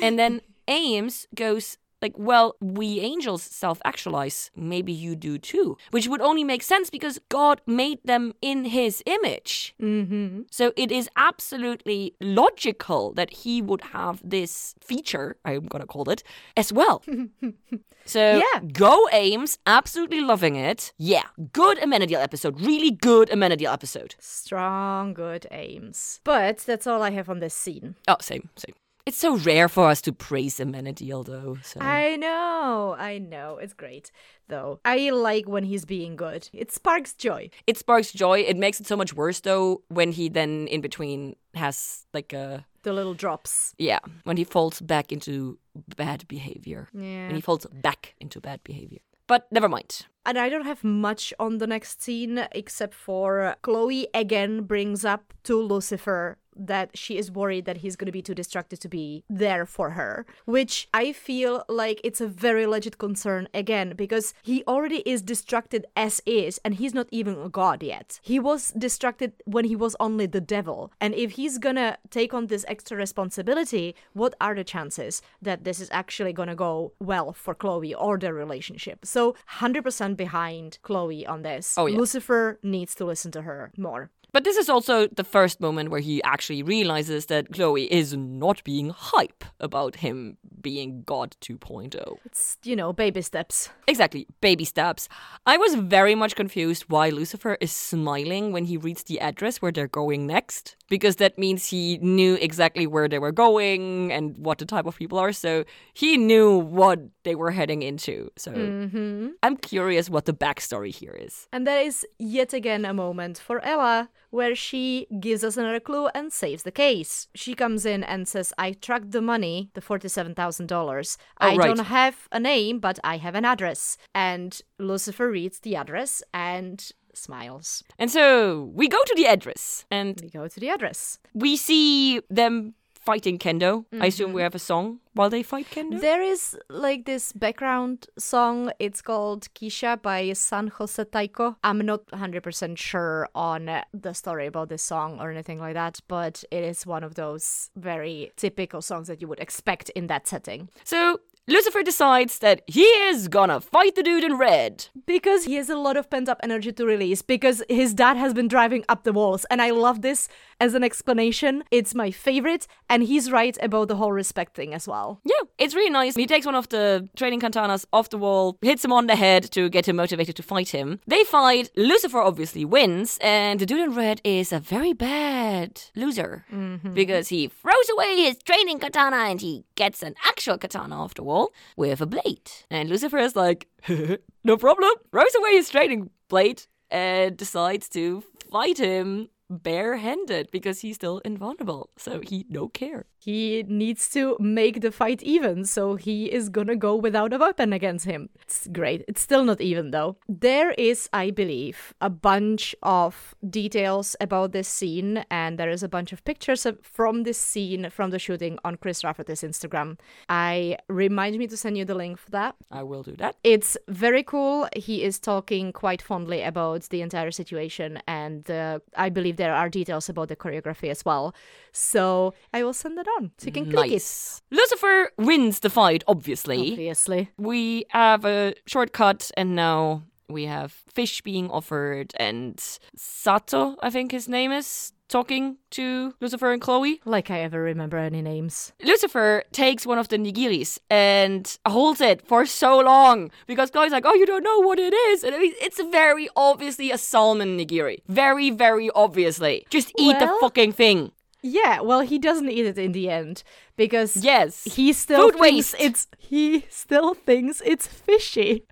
And then Ames goes, like, well, we angels self actualize. Maybe you do too. Which would only make sense because God made them in his image. Mm-hmm. So it is absolutely logical that he would have this feature, I'm gonna call it, as well. so Yeah. go Ames, absolutely loving it. Yeah, good Amenadiel episode, really good Amenadiel episode. Strong, good aims. But that's all I have on this scene. Oh, same, same. It's so rare for us to praise Amenadiel, though. So. I know, I know. It's great, though. I like when he's being good. It sparks joy. it sparks joy. It makes it so much worse, though, when he then in between has like a The little drops. yeah, when he falls back into bad behavior. Yeah. When he falls back into bad behavior. But never mind. And I don't have much on the next scene except for Chloe again brings up to Lucifer that she is worried that he's going to be too distracted to be there for her, which I feel like it's a very legit concern again because he already is distracted as is and he's not even a god yet. He was distracted when he was only the devil. And if he's going to take on this extra responsibility, what are the chances that this is actually going to go well for Chloe or their relationship? So 100% behind Chloe on this. Oh, yeah. Lucifer needs to listen to her more. But this is also the first moment where he actually realizes that Chloe is not being hype about him being God oh. 2.0. It's, you know, baby steps. Exactly, baby steps. I was very much confused why Lucifer is smiling when he reads the address where they're going next, because that means he knew exactly where they were going and what the type of people are, so he knew what they were heading into. So mm-hmm. I'm curious what the backstory here is. And that is yet again a moment for Ella where she gives us another clue and saves the case. She comes in and says, I tracked the money, the $47,000. I Oh, right. don't have a name, but I have an address. And Lucifer reads the address and smiles. And so we go to the address and We go to the address. we see them fighting Kendo. I mm-hmm. assume we have a song while they fight Kendo. There is like this background song. It's called Kisha by San Jose Taiko. I'm not 100% sure on the story about this song or anything like that, but it is one of those very typical songs that you would expect in that setting. So Lucifer decides that he is gonna fight the dude in red. Because he has a lot of pent up energy to release, because his dad has been driving up the walls. And I love this as an explanation. It's my favorite, and he's right about the whole respect thing as well. Yeah, it's really nice. He takes one of the training katanas off the wall, hits him on the head to get him motivated to fight him. They fight. Lucifer obviously wins, and the dude in red is a very bad loser mm-hmm. because he throws away his training katana and he gets an actual katana after all with a blade. And Lucifer is like, no problem, throws away his training blade and decides to fight him barehanded because he's still invulnerable. So he no care. He needs to make the fight even, so he is gonna go without a weapon against him. It's great. It's still not even though. There is, I believe, a bunch of details about this scene, and there is a bunch of pictures of- from this scene from the shooting on Chris Rafferty's Instagram. I remind me to send you the link for that. I will do that. It's very cool. He is talking quite fondly about the entire situation, and uh, I believe there are details about the choreography as well. So I will send that on so you can click it. Lucifer wins the fight, obviously. Obviously. We have a shortcut, and now we have fish being offered, and Sato, I think his name is, talking to Lucifer and Chloe. Like I ever remember any names. Lucifer takes one of the nigiris and holds it for so long because Chloe's like, "Oh, you don't know what it is," and I mean, it's very obviously a salmon nigiri. Very, very obviously. Just eat the fucking thing. Yeah, well, he doesn't eat it in the end because Yes. he still Food thinks waste. it's he still thinks it's fishy.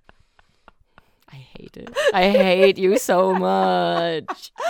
I hate it. I hate you so much.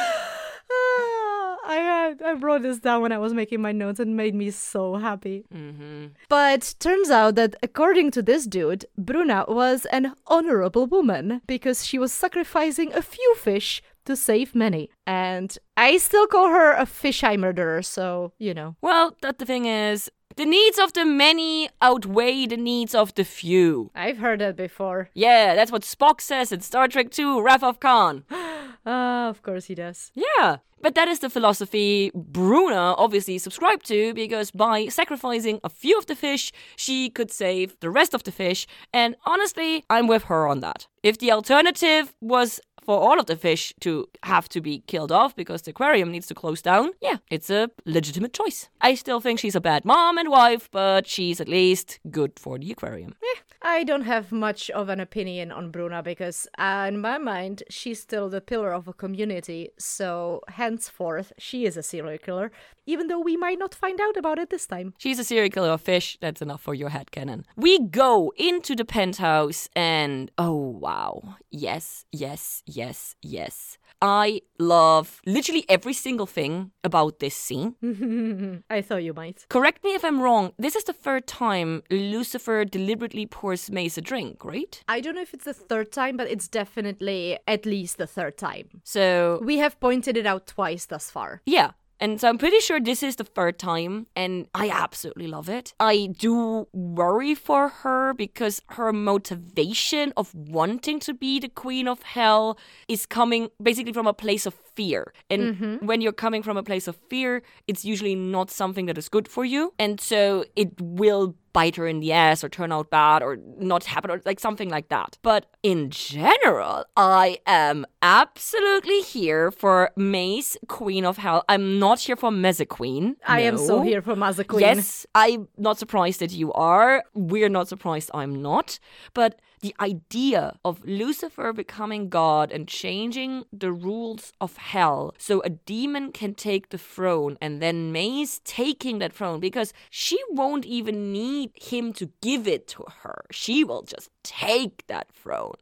I had I wrote this down when I was making my notes and made me so happy. hmm But turns out that according to this dude, Bruna was an honorable woman because she was sacrificing a few fish to save many. And I still call her a fisheye murderer, so you know. Well, that the thing is, the needs of the many outweigh the needs of the few. I've heard that before. Yeah, that's what Spock says in Star Trek II, Wrath of Khan. Ah, of course he does. Yeah. But that is the philosophy Bruna obviously subscribed to because by sacrificing a few of the fish, she could save the rest of the fish. And honestly, I'm with her on that. If the alternative was for all of the fish to have to be killed off because the aquarium needs to close down, yeah, it's a legitimate choice. I still think she's a bad mom and wife, but she's at least good for the aquarium. I don't have much of an opinion on Bruna because, uh, in my mind, she's still the pillar of a community. So, henceforth, she is a serial killer, even though we might not find out about it this time. She's a serial killer of fish. That's enough for your headcanon. We go into the penthouse, and oh wow. Yes, yes, yes, yes. I love literally every single thing about this scene. I thought you might. Correct me if I'm wrong. This is the third time Lucifer deliberately pours Maze a drink, right? I don't know if it's the third time, but it's definitely at least the third time. So, We have pointed it out twice thus far. yeah. And so I'm pretty sure this is the third time, and I absolutely love it. I do worry for her because her motivation of wanting to be the queen of hell is coming basically from a place of fear. And mm-hmm. when you're coming from a place of fear, it's usually not something that is good for you. And so it will bite her in the ass or turn out bad or not happen or like something like that. But in general, I am absolutely here for Maze, Queen of Hell. I'm not here for Meza Queen. I am so here for Maza Queen. Yes, I'm not surprised that you are. We're not surprised I'm not. But the idea of Lucifer becoming God and changing the rules of hell so a demon can take the throne and then Maze taking that throne because she won't even need him to give it to her. She will just take that throne.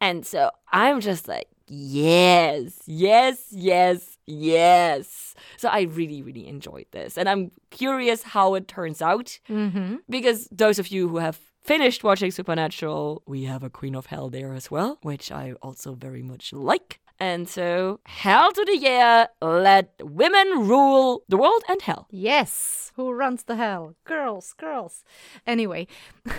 And so I'm just like, yes, yes, yes, yes. So I really, really enjoyed this. And I'm curious how it turns out Mm-hmm. because those of you who have finished watching Supernatural, we have a Queen of Hell there as well, which I also very much like. And so, hell to the yeah, let women rule the world and hell. Yes. Who runs the hell? Girls, girls. Anyway.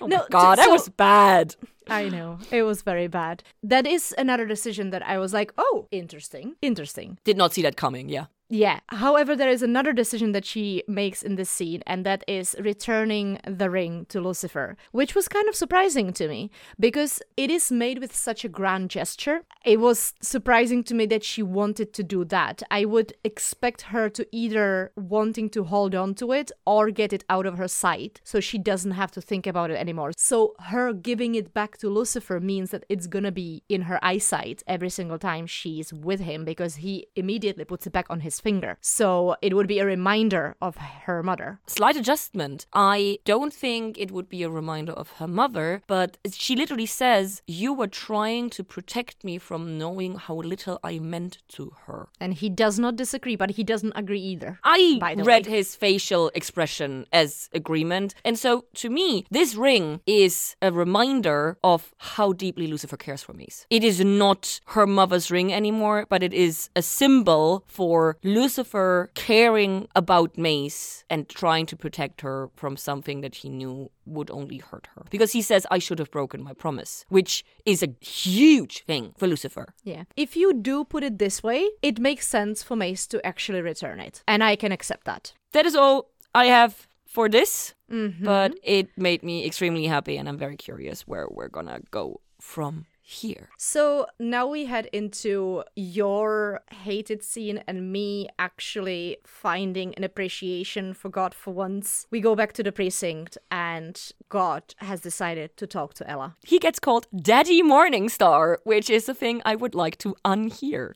Oh No, my god, that was bad. I know. It was very bad. That is another decision that I was like, oh, interesting. Interesting. Did not see that coming, yeah. Yeah. However, there is another decision that she makes in this scene, and that is returning the ring to Lucifer, which was kind of surprising to me because it is made with such a grand gesture. It was surprising to me that she wanted to do that. I would expect her to either wanting to hold on to it or get it out of her sight so she doesn't have to think about it anymore. So her giving it back to Lucifer means that it's gonna be in her eyesight every single time she's with him because he immediately puts it back on his finger. So it would be a reminder of her mother. Slight adjustment. I don't think it would be a reminder of her mother, but she literally says, You were trying to protect me from knowing how little I meant to her. And he does not disagree, but he doesn't agree either. I read way. his facial expression as agreement. And so to me, this ring is a reminder of how deeply Lucifer cares for Maze. It is not her mother's ring anymore, but it is a symbol for Lucifer caring about Maze and trying to protect her from something that he knew would only hurt her. Because he says, I should have broken my promise, which is a huge thing for Lucifer. Yeah. If you do put it this way, it makes sense for Maze to actually return it. And I can accept that. that is all I have for this. Mm-hmm. But it made me extremely happy, and I'm very curious where we're gonna go from here. So now we head into your hated scene and me actually finding an appreciation for God for once. We go back to the precinct and God has decided to talk to Ella. He gets called Daddy Morningstar, which is a thing I would like to unhear.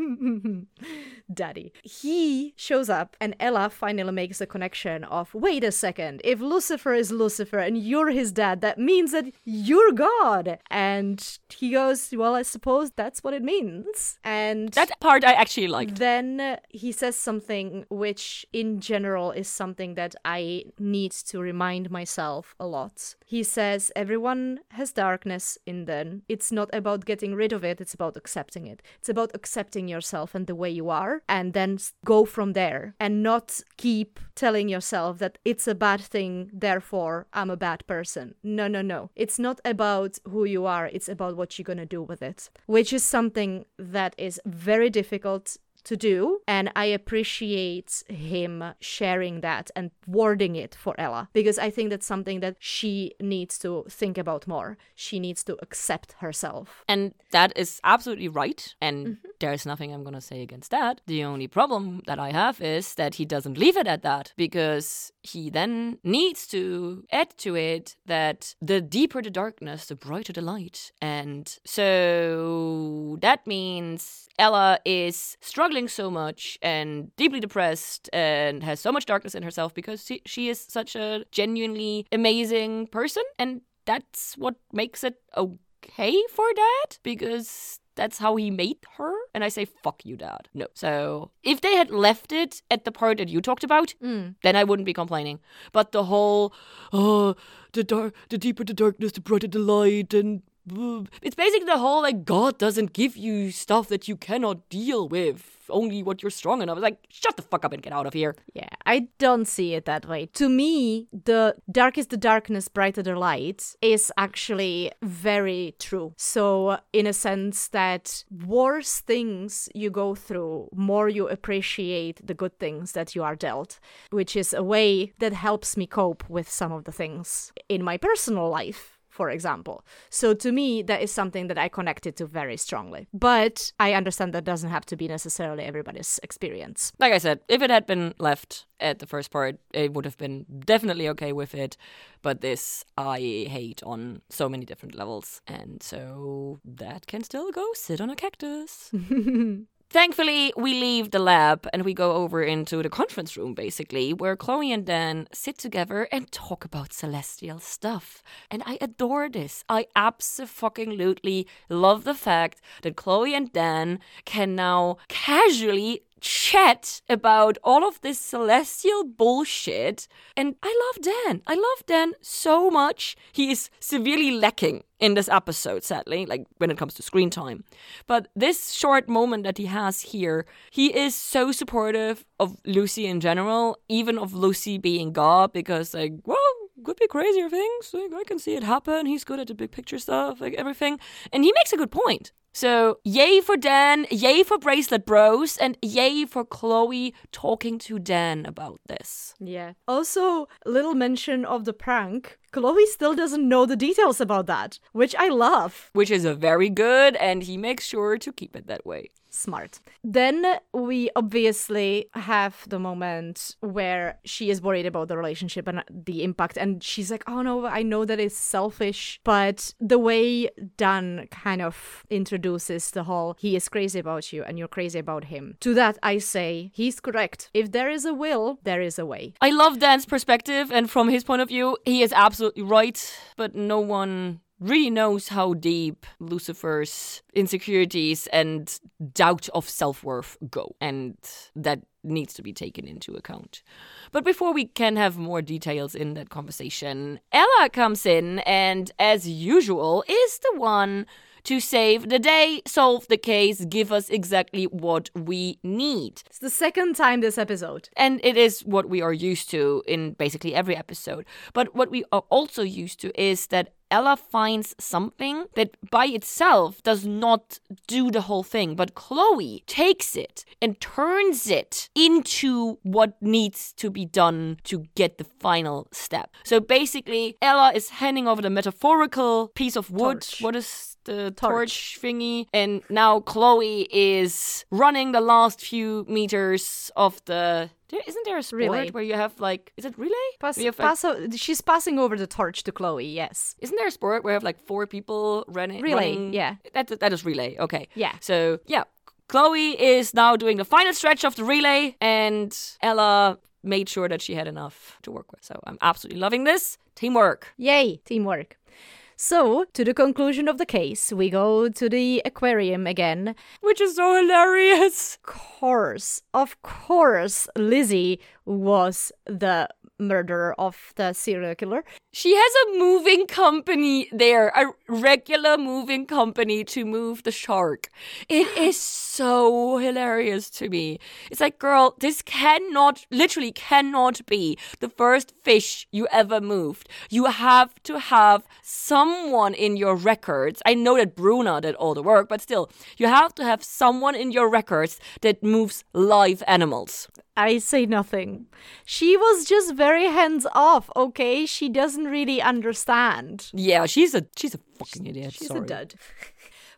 Daddy. He shows up and Ella finally makes the connection of wait a second, if Lucifer is Lucifer and you're his dad, that means that you're God. And he goes, Well, I suppose that's what it means. And That part I actually liked. Then he says something which, in general, is something that I need to remind myself a lot. He says, Everyone has darkness in them. It's not about getting rid of it, it's about accepting it. It's about accepting yourself and the way you are, and then go from there and not keep telling yourself that it's a bad thing, therefore I'm a bad person. No, no, no. It's not about who you are, it's about what you're gonna do with it, which is something that is very difficult to do. And I appreciate him sharing that and wording it for Ella because I think that's something that she needs to think about more. She needs to accept herself. And that is absolutely right. And Mm-hmm. there's nothing I'm going to say against that. The only problem that I have is that he doesn't leave it at that because he then needs to add to it that the deeper the darkness, the brighter the light. And so that means Ella is struggling so much and deeply depressed and has so much darkness in herself because she, she is such a genuinely amazing person. And that's what makes it okay for dad because that's how he made her. And I say, fuck you, dad. No. So if they had left it at the part that you talked about, Mm. then I wouldn't be complaining. But the whole, oh, the dark, the deeper the darkness, the brighter the light, and it's basically the whole like God doesn't give you stuff that you cannot deal with, only what you're strong enough. It's like, shut the fuck up and get out of here. Yeah, I don't see it that way. To me, the darkest the darkness, brighter the light is actually very true. So, in a sense, that worse things you go through, more you appreciate the good things that you are dealt, which is a way that helps me cope with some of the things in my personal life for example. So to me, that is something that I connected to very strongly. But I understand that doesn't have to be necessarily everybody's experience. Like I said, if it had been left at the first part, it would have been definitely okay with it. But this I hate on so many different levels. And so that can still go sit on a cactus. Thankfully, we leave the lab and we go over into the conference room, basically, where Chloe and Dan sit together and talk about celestial stuff. And I adore this. I absolutely love the fact that Chloe and Dan can now casually chat about all of this celestial bullshit. And I love Dan. I love Dan so much. He is severely lacking in this episode, sadly, like when it comes to screen time. But this short moment that he has here, he is so supportive of Lucy in general, even of Lucy being God, because, like, well, could be crazier things. Like, I can see it happen. He's good at the big picture stuff, like everything. And he makes a good point. So, yay for Dan, yay for Bracelet Bros, and yay for Chloe talking to Dan about this. Yeah. Also, little mention of the prank. Chloe still doesn't know the details about that, which I love. Which is a very good, and he makes sure to keep it that way. Smart. Then we obviously have the moment where she is worried about the relationship and the impact, and she's like, Oh no, I know that it's selfish. But the way Dan kind of introduces the whole, he is crazy about you and you're crazy about him. To that, I say, he's correct. If there is a will, there is a way. I love Dan's perspective, and from his point of view, he is absolutely right, but no one really knows how deep Lucifer's insecurities and doubt of self worth go, and that needs to be taken into account. But before we can have more details in that conversation, Ella comes in and, as usual, is the one to save the day, solve the case, give us exactly what we need. It's the second time this episode. And it is what we are used to in basically every episode. But what we are also used to is that Ella finds something that by itself does not do the whole thing, but Chloe takes it and turns it into what needs to be done to get the final step. So basically, Ella is handing over the metaphorical piece of wood. Torch. What is the torch. thingy? And now Chloe is running the last few meters of the. There, isn't there a sport Relay. where you have like. Is it relay? Pass, have, pass o- she's passing over the torch to Chloe, yes. isn't there a sport where you have like four people running? Relay, running- yeah. That that is relay. Okay. Yeah. So yeah, Chloe is now doing the final stretch of the relay, and Ella made sure that she had enough to work with. So I'm absolutely loving this teamwork. Yay, teamwork. So, to the conclusion of the case, we go to the aquarium again. Which is so hilarious. Of course, of course, Lizzie was the murderer of the serial killer. She has a moving company there, a regular moving company to move the shark. It is so hilarious to me. It's like, girl, this cannot, literally cannot be the first fish you ever moved. You have to have someone in your records. I know that Bruna did all the work, but still, you have to have someone in your records that moves live animals. I say nothing. She was just very hands off, okay? She doesn't really understand. Yeah, she's a she's a fucking idiot. She's Sorry. a dud.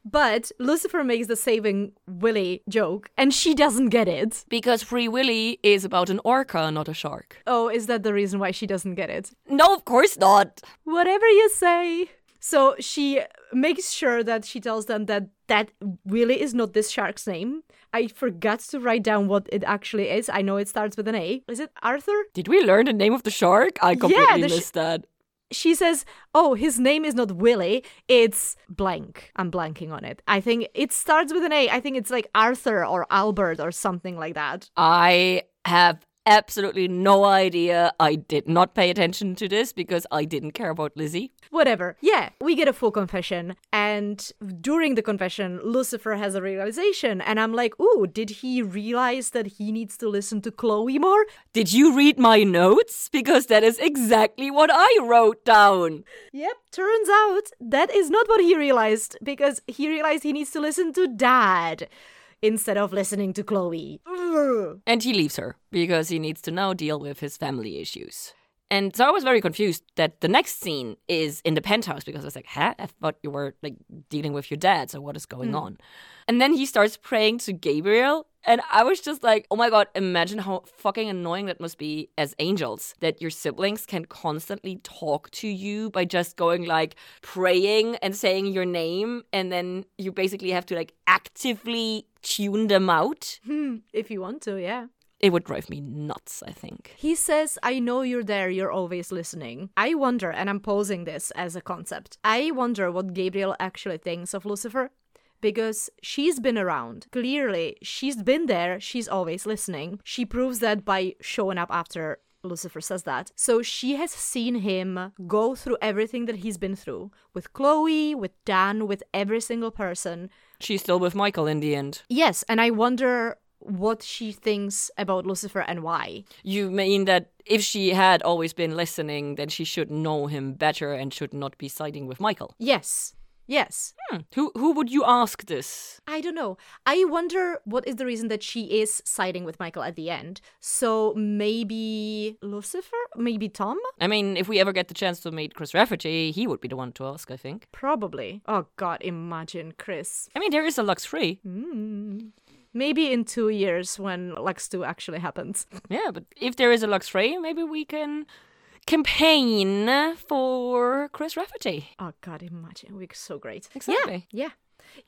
But Lucifer makes the saving Willy joke, and she doesn't get it. Because Free Willy is about an orca, not a shark. Oh, is that the reason why she doesn't get it? No, of course not. Whatever you say. So she makes sure that she tells them that that Willy is not this shark's name. I forgot to write down what it actually is. I know it starts with an A. Is it Arthur? Did we learn the name of the shark? I completely sh- missed that. she says, "Oh, his name is not Willy, it's blank." I'm blanking on it. I think it starts with an A. I think it's like Arthur or Albert or something like that. I have absolutely no idea. I did not pay attention to this because I didn't care about Lizzie. Whatever. Yeah, we get a full confession, and during the confession, Lucifer has a realization, and I'm like, "Ooh, did he realize that he needs to listen to Chloe more?" Did you read my notes? Because that is exactly what I wrote down. Yep, turns out that is not what he realized because he realized he needs to listen to Dad instead of listening to Chloe. And he leaves her because he needs to now deal with his family issues. And so I was very confused that the next scene is in the penthouse because I was like, huh? I thought you were like dealing with your dad, so what is going on? And then he starts praying to Gabriel. And I was just like, oh my god, imagine how fucking annoying that must be as angels that your siblings can constantly talk to you by just going like praying and saying your name. And then you basically have to like actively tune them out. Hmm, if you want to, yeah. It would drive me nuts, I think. He says, I know you're there, you're always listening. I wonder, and I'm posing this as a concept, I wonder what Gabriel actually thinks of Lucifer. Because she's been around. Clearly, she's been there, she's always listening. She proves that by showing up after Lucifer says that. So she has seen him go through everything that he's been through with Chloe, with Dan, with every single person. She's still with Michael in the end. Yes, and I wonder what she thinks about Lucifer and why. You mean that if she had always been listening, then she should know him better and should not be siding with Michael? Yes. Yes. Hmm. Who who would you ask this? I don't know. I wonder what is the reason that she is siding with Michael at the end. So maybe Lucifer? Maybe Tom? I mean, if we ever get the chance to meet Chris Rafferty, he would be the one to ask, I think. Probably. Oh god, imagine Chris. I mean, there is a Lux Free. Mm. Maybe in two years when Lux 2 actually happens. Yeah, but if there is a Lux 3, maybe we can campaign for Chris Rafferty. Oh god, imagine. We're so great. Exactly. Yeah. Yeah.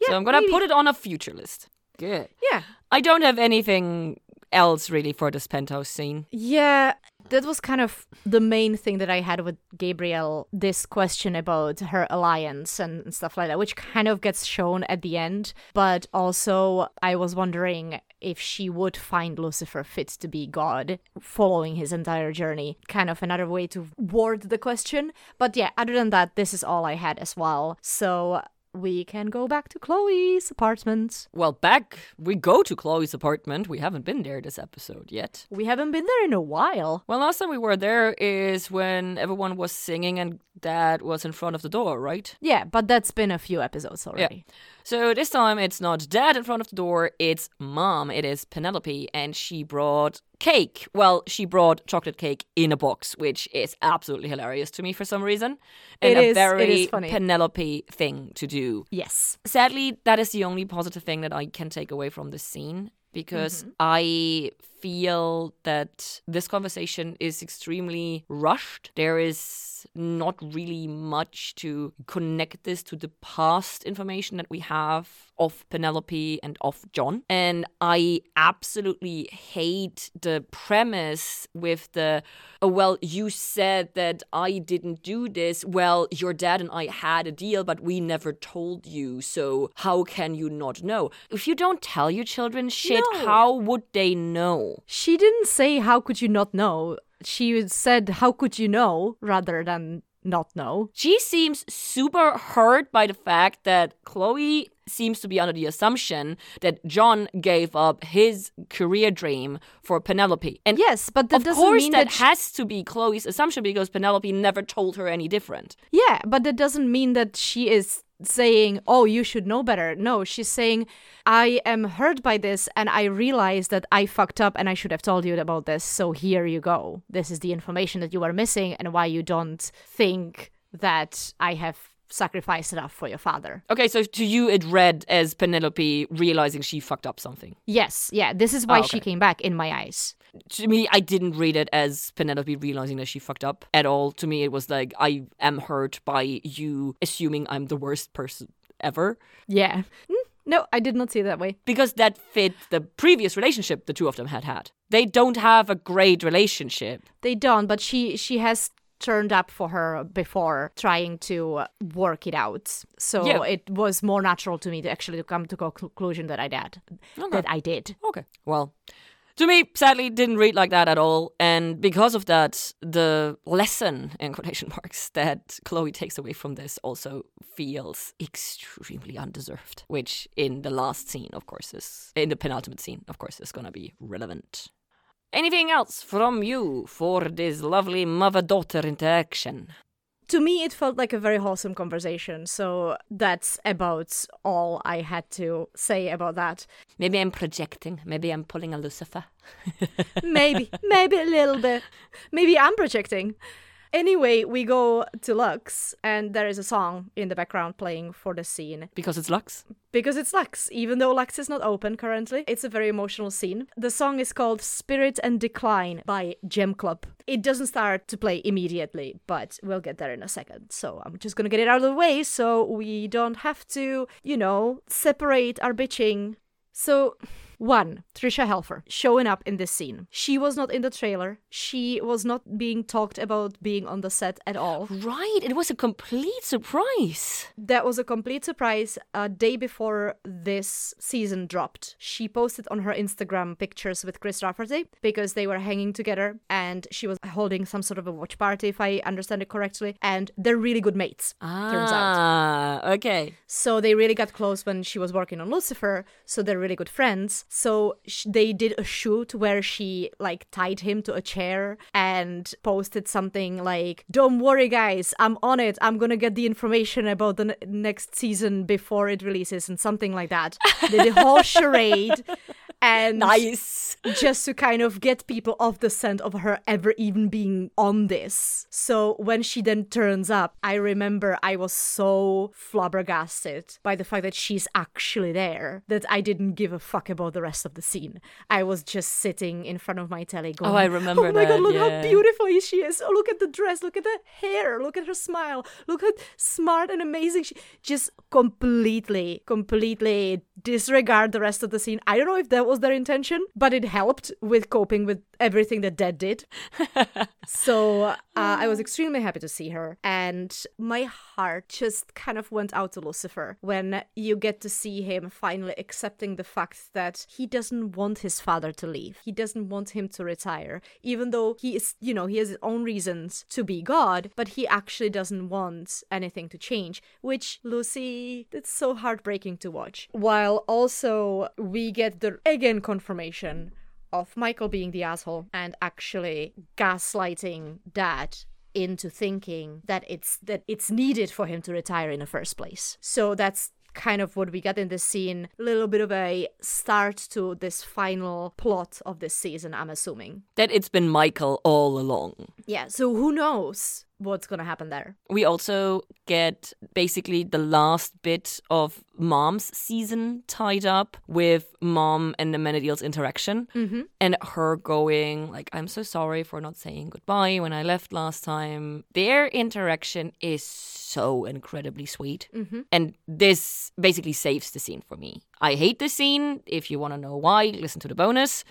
yeah so I'm gonna maybe. put it on a future list. Good. Yeah. I don't have anything else really for this penthouse scene. Yeah, that was kind of the main thing that I had with Gabriel this question about her alliance and stuff like that, which kind of gets shown at the end. But also, I was wondering if she would find Lucifer fit to be God following his entire journey. Kind of another way to word the question. But yeah, other than that, this is all I had as well. So we can go back to Chloe's apartment. Well, back we go to Chloe's apartment. We haven't been there this episode yet. We haven't been there in a while. Well, last time we were there is when everyone was singing and Dad was in front of the door, right? Yeah, but that's been a few episodes already. So this time it's not Dad in front of the door, it's Mom. It is Penelope, and she brought cake. Well, she brought chocolate cake in a box, which is absolutely hilarious to me for some reason. And It a is- very is funny. Penelope thing to do. Yes. Sadly, that is the only positive thing that I can take away from this scene because Mm-hmm. I feel that this conversation is extremely rushed. There is not really much to connect this to the past information that we have of Penelope and of John. And I absolutely hate the premise with the, oh, well, you said that I didn't do this. Well, your dad and I had a deal, but we never told you. So how can you not know? If you don't tell your children shit, No. how would they know? She didn't say, How could you not know? She said, How could you know? rather than not know. She seems super hurt by the fact that Chloe seems to be under the assumption that John gave up his career dream for Penelope. And Yes, but that of doesn't course mean that that she- has to be Chloe's assumption because Penelope never told her any different. Yeah, but that doesn't mean that she is saying, "Oh, you should know better." No, she's saying, "I am hurt by this and I realize that I fucked up and I should have told you about this. So here you go. This is the information that you are missing and why you don't think that I have sacrificed enough for your father." Okay, so to you it read as Penelope realizing she fucked up something. Yes, yeah, this is why Oh, she came back in my eyes. To me, I didn't read it as Penelope realizing that she fucked up at all. To me, it was like, I am hurt by you assuming I'm the worst person ever. Yeah. Mm, No, I did not see it that way. Because that fit the previous relationship the two of them had had. They don't have a great relationship. They don't, but she she has turned up for her before trying to work it out. So Yeah. it was more natural to me to actually to come to conclusion that I did. That I did. Okay. Well, to me, sadly, didn't read like that at all. And because of that, the lesson, in quotation marks, that Chloe takes away from this also feels extremely undeserved, which in the last scene, of course, is, in the penultimate scene, of course, is going to be relevant. Anything else from you for this lovely mother daughter interaction? To me, it felt like a very wholesome conversation. So that's about all I had to say about that. Maybe I'm projecting. Maybe I'm pulling a Lucifer. Maybe, maybe a little bit. Maybe I'm projecting. Anyway, we go to Lux, and there is a song in the background playing for the scene. Because it's Lux. because it's Lux, even though Lux is not open currently. It's a very emotional scene. The song is called Spirit and Decline by Gem Club. It doesn't start to play immediately, but we'll get there in a second. So I'm just gonna get it out of the way so we don't have to, you know, separate our bitching. So, one, Tricia Helfer showing up in this scene. She was not in the trailer. She was not being talked about being on the set at all. Right. It was a complete surprise. That was a complete surprise. A day before this season dropped, she posted on her Instagram pictures with Chris Rafferty because they were hanging together and she was holding some sort of a watch party, if I understand it correctly. And they're really good mates, turns out. Ah, okay. So they really got close when she was working on Lucifer. So they're really good friends. So sh- they did a shoot where she like tied him to a chair and posted something like, "Don't worry, guys, I'm on it. I'm gonna get the information about the n- next season before it releases," and something like that. they did a whole charade. And Nice. just to kind of get people off the scent of her ever even being on this. So when she then turns up, I remember I was so flabbergasted by the fact that she's actually there that I didn't give a fuck about the rest of the scene. I was just sitting in front of my telly going, Oh, I remember Oh my god, look yeah. how beautiful she is. Oh, look at the dress, look at the hair, look at her smile, look how smart and amazing she just completely, completely disregard the rest of the scene. I don't know if that was their intention, but it helped with coping with everything that Dad did. so uh, I was extremely happy to see her, and my heart just kind of went out to Lucifer when you get to see him finally accepting the fact that he doesn't want his father to leave. He doesn't want him to retire, even though he is, you know, he has his own reasons to be God, but he actually doesn't want anything to change, which Lucy, it's so heartbreaking to watch. While also we get the again confirmation of Michael being the asshole and actually gaslighting dad into thinking that it's that it's needed for him to retire in the first place. So that's kind of what we got in this scene a little bit of a start to this final plot of this season i'm assuming That it's been Michael all along. yeah so who knows what's gonna happen there. We also get basically the last bit of mom's season tied up with mom and Amenadiel's interaction mm-hmm. and her going like i'm so sorry for not saying goodbye when i left last time. Their interaction is so incredibly sweet. Mm-hmm. and this basically saves the scene for me. I hate this scene. If you want to know why listen to the bonus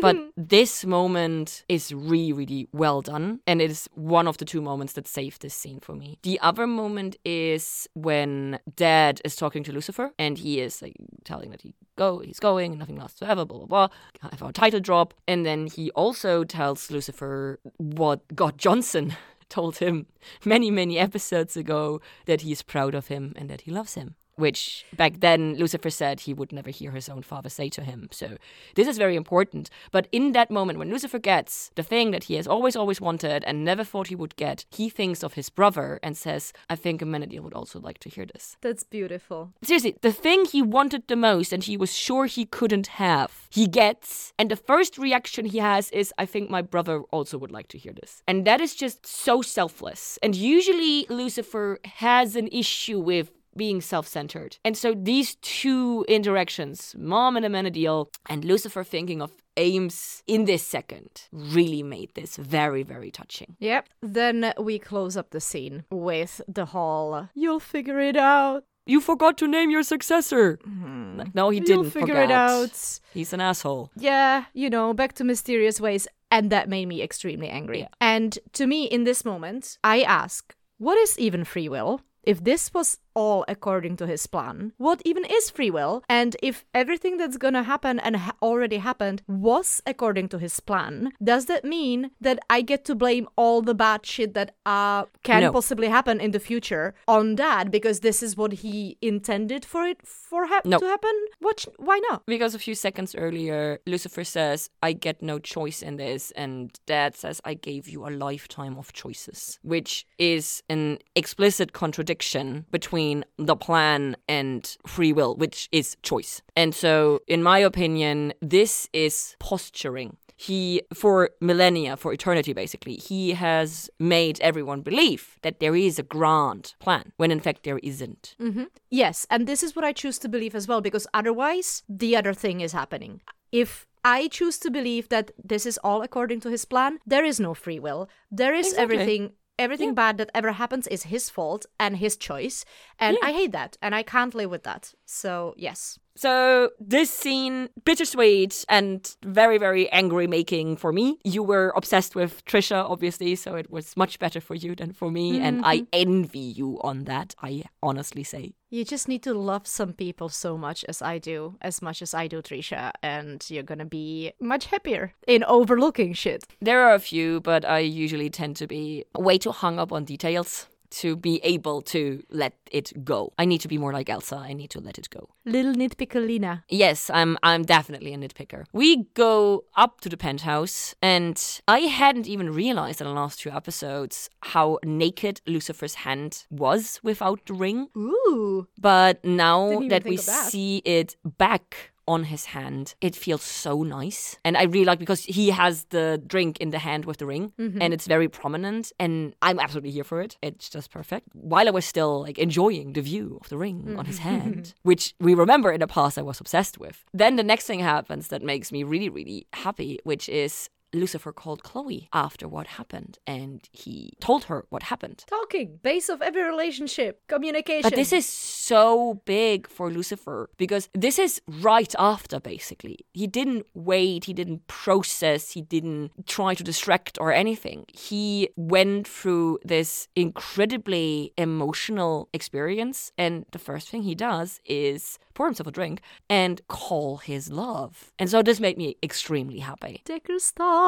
but this moment is really really well done and it is one of the two moments that saved this scene for me. The other moment is when dad is talking to lucifer and he is like telling that he go he's going nothing lasts forever blah blah blah have our title drop. And then he also tells lucifer what god johnson told him many, many episodes ago that he is proud of him and that he loves him which back then Lucifer said he would never hear his own father say to him. So this is very important. But in that moment, when Lucifer gets the thing that he has always, always wanted and never thought he would get, he thinks of his brother and says, I think Amenadiel would also like to hear this. That's beautiful. Seriously, the thing he wanted the most and he was sure he couldn't have, he gets. And the first reaction he has is, I think my brother also would like to hear this. And that is just so selfless. And usually Lucifer has an issue with being self centered. And so these two interactions, Mom and Amenadiel, and Lucifer thinking of Ames in this second, really made this very, very touching. Yep. Then we close up the scene with the whole, you'll figure it out. You forgot to name your successor. Mm-hmm. No, he didn't. You'll figure forget. it out. He's an asshole. Yeah, you know, back to mysterious ways. And that made me extremely angry. Yeah. And to me, in this moment, I ask, what is even free will? If this was all according to his plan. What even is free will? And if everything that's gonna happen and ha- already happened was according to his plan, does that mean that I get to blame all the bad shit that uh, can no. possibly happen in the future on dad because this is what he intended for it for ha- no. to happen? What? Why not? Because a few seconds earlier, Lucifer says, "I get no choice in this," and Dad says, "I gave you a lifetime of choices," which is an explicit contradiction between between the plan and free will, which is choice. And so, in my opinion, this is posturing. He, for millennia, for eternity basically, he has made everyone believe that there is a grand plan, when in fact there isn't. Mm-hmm. Yes, and this is what I choose to believe as well, because otherwise, the other thing is happening. If I choose to believe that this is all according to his plan. There is no free will. There is exactly. everything everything yeah. bad that ever happens is his fault and his choice and yeah. i hate that and i can't live with that so yes so this scene bittersweet and very very angry making for me you were obsessed with Tricia obviously so it was much better for you than for me mm-hmm. and i mm-hmm. envy you on that i honestly say you just need to love some people so much as i do as much as i do Tricia and you're gonna be much happier in overlooking shit there are a few but i usually tend to be way too hung up on details to be able to let it go. I need to be more like Elsa. I need to let it go. Little nitpicker Lina. Yes, I'm I'm definitely a nitpicker. We go up to the penthouse and I hadn't even realized in the last two episodes how naked Lucifer's hand was without the ring. Ooh. But now that we that. see it back on his hand. It feels so nice. And I really like because he has the drink in the hand with the ring mm-hmm. and it's very prominent and I'm absolutely here for it. It's just perfect. While I was still like enjoying the view of the ring mm-hmm. on his hand, which we remember in the past I was obsessed with. Then the next thing happens that makes me really, really happy, which is Lucifer called Chloe after what happened and he told her what happened. Talking, base of every relationship, communication. But this is so big for Lucifer because this is right after basically. He didn't wait, he didn't process, he didn't try to distract or anything. He went through this incredibly emotional experience and the first thing he does is pour himself a drink, and call his love. And so this made me extremely happy. Decker star.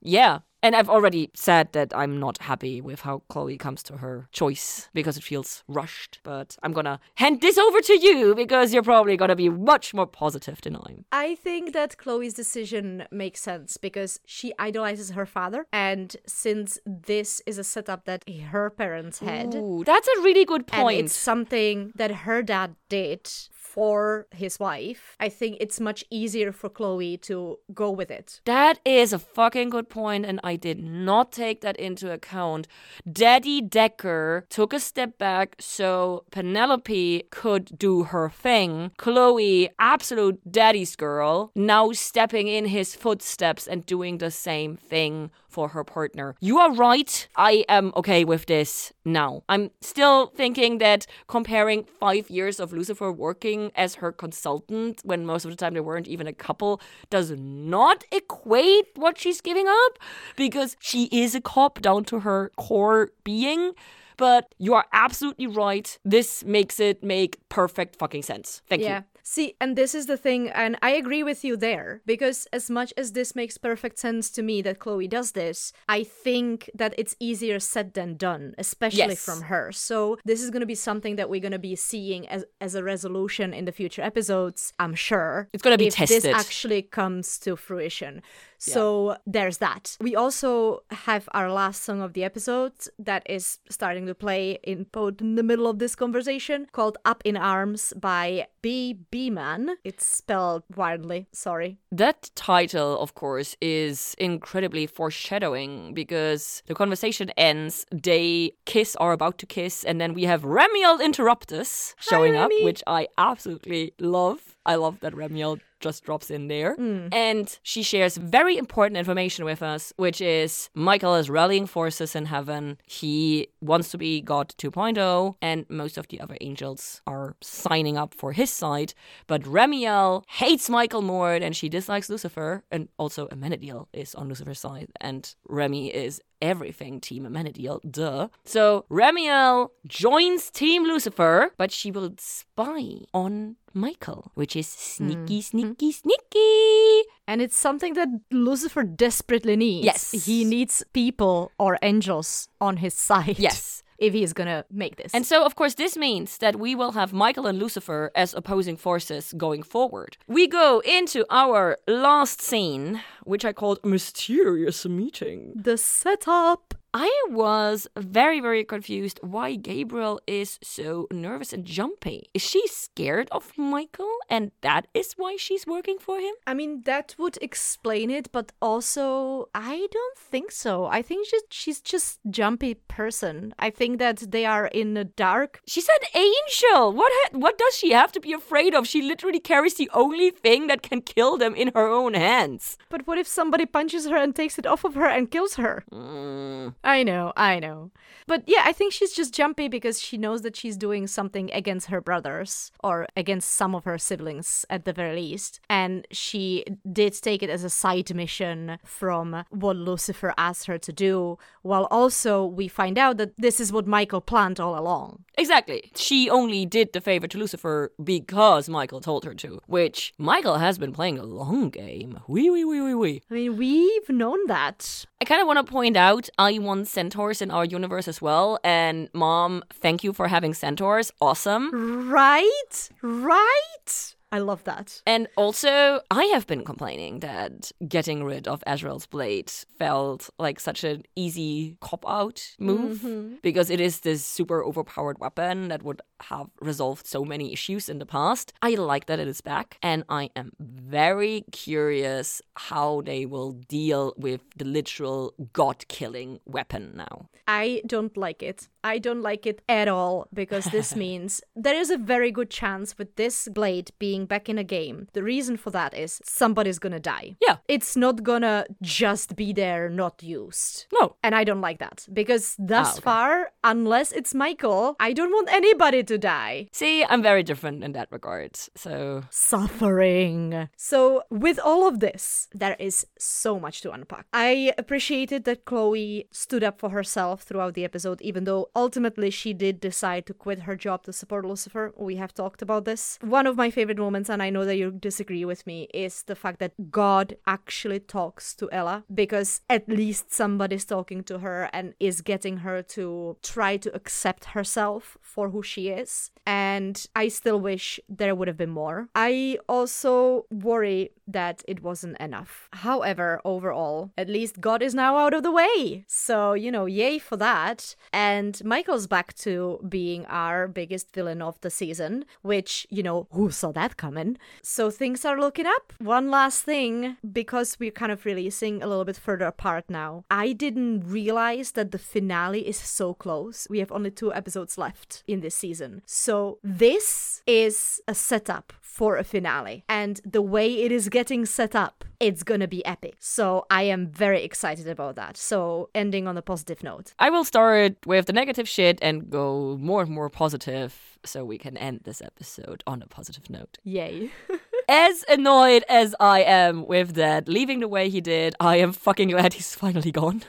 Yeah. And I've already said that I'm not happy with how Chloe comes to her choice because it feels rushed. But I'm gonna hand this over to you because you're probably gonna be much more positive than I am. I think that Chloe's decision makes sense because she idolizes her father. And since this is a setup that her parents had, Ooh, that's a really good point. And it's something that her dad did for his wife, I think it's much easier for Chloe to go with it. That is a fucking good point, and I did not take that into account. Daddy Decker took a step back so Penelope could do her thing. Chloe, absolute daddy's girl, now stepping in his footsteps and doing the same thing for her partner. You are right. I am okay with this now. I'm still thinking that comparing five years of Lucifer working as her consultant when most of the time they weren't even a couple does not equate what she's giving up because she is a cop down to her core being. But you are absolutely right. This makes it make perfect fucking sense. Thank yeah. you. See, and this is the thing, and I agree with you there, because as much as this makes perfect sense to me that Chloe does this, I think that it's easier said than done, especially Yes. from her. So this is going to be something that we're going to be seeing as, as a resolution in the future episodes, I'm sure. It's gonna be if this actually comes to fruition. So there's that. We also have our last song of the episode that is starting to play in in the middle of this conversation called Up in Arms by B Man. It's spelled wildly, sorry. That title, of course, is incredibly foreshadowing because the conversation ends, they kiss, or about to kiss, and then we have Remiel Interruptus showing up, which I absolutely love. I love that Remiel just drops in there. Mm. And she shares very important information with us, which is Michael is rallying forces in heaven. He wants to be God 2.0, and most of the other angels are signing up for his side. But Remiel hates Michael more and she dislikes Lucifer, and also Amenadiel is on Lucifer's side, and Remy is everything Team Amenadiel, duh. So Remiel joins Team Lucifer, but she will spy on Michael, which is sneaky, hmm. sneaky, hmm. sneaky. And it's something that Lucifer desperately needs. Yes. He needs people or angels on his side. Yes. If he's gonna make this. And so, of course, this means that we will have Michael and Lucifer as opposing forces going forward. We go into our last scene, which I called Mysterious Meeting. the setup. I was very, very confused why Gabriel is so nervous and jumpy. Is she scared of Michael and that is why she's working for him? I mean, that would explain it, but also, I don't think so. I think she's, she's just jumpy person. I think that they are in the dark. She's an angel. What ha- what does she have to be afraid of? She literally carries the only thing that can kill them in her own hands. But what if somebody punches her and takes it off of her and kills her? Mm. I know, I know. But yeah, I think she's just jumpy because she knows that she's doing something against her brothers or against some of her siblings at the very least. And she did take it as a side mission from what Lucifer asked her to do, while also we find out that this is what Michael planned all along. Exactly. She only did the favor to Lucifer because Michael told her to, which Michael has been playing a long game. Wee wee wee wee wee. I mean, we've known that. I kind of want to point out I want centaurs in our universe as well. And mom, thank you for having centaurs. Awesome. Right? Right? I love that. And also, I have been complaining that getting rid of Azrael's blade felt like such an easy cop out move mm-hmm. because it is this super overpowered weapon that would have resolved so many issues in the past. I like that it is back, and I am very curious how they will deal with the literal god killing weapon now. I don't like it. I don't like it at all because this means there is a very good chance with this blade being back in a game. The reason for that is somebody's gonna die. Yeah. It's not gonna just be there not used. No. And I don't like that because thus Ah, okay. far, unless it's Michael, I don't want anybody to die. See, I'm very different in that regard. So, Suffering. So, with all of this, there is so much to unpack. I appreciated that Chloe stood up for herself throughout the episode, even though ultimately she did decide to quit her job to support Lucifer. We have talked about this. One of my favorite moments, and I know that you disagree with me, is the fact that God actually talks to Ella because at least somebody's talking to her and is getting her to try to accept herself for who she is. And I still wish there would have been more. I also worry that it wasn't enough. However, overall, at least God is now out of the way. So, you know, yay for that. And Michael's back to being our biggest villain of the season, which, you know, who saw that coming? So things are looking up. One last thing, because we're kind of releasing a little bit further apart now, I didn't realize that the finale is so close. We have only two episodes left in this season. So this is a setup for a finale. And the way it is getting set up, it's gonna be epic. So I am very excited about that. So ending on a positive note. I will start with the negative shit and go more and more positive so we can end this episode on a positive note. Yay. as annoyed as I am with that, leaving the way he did, I am fucking glad he's finally gone.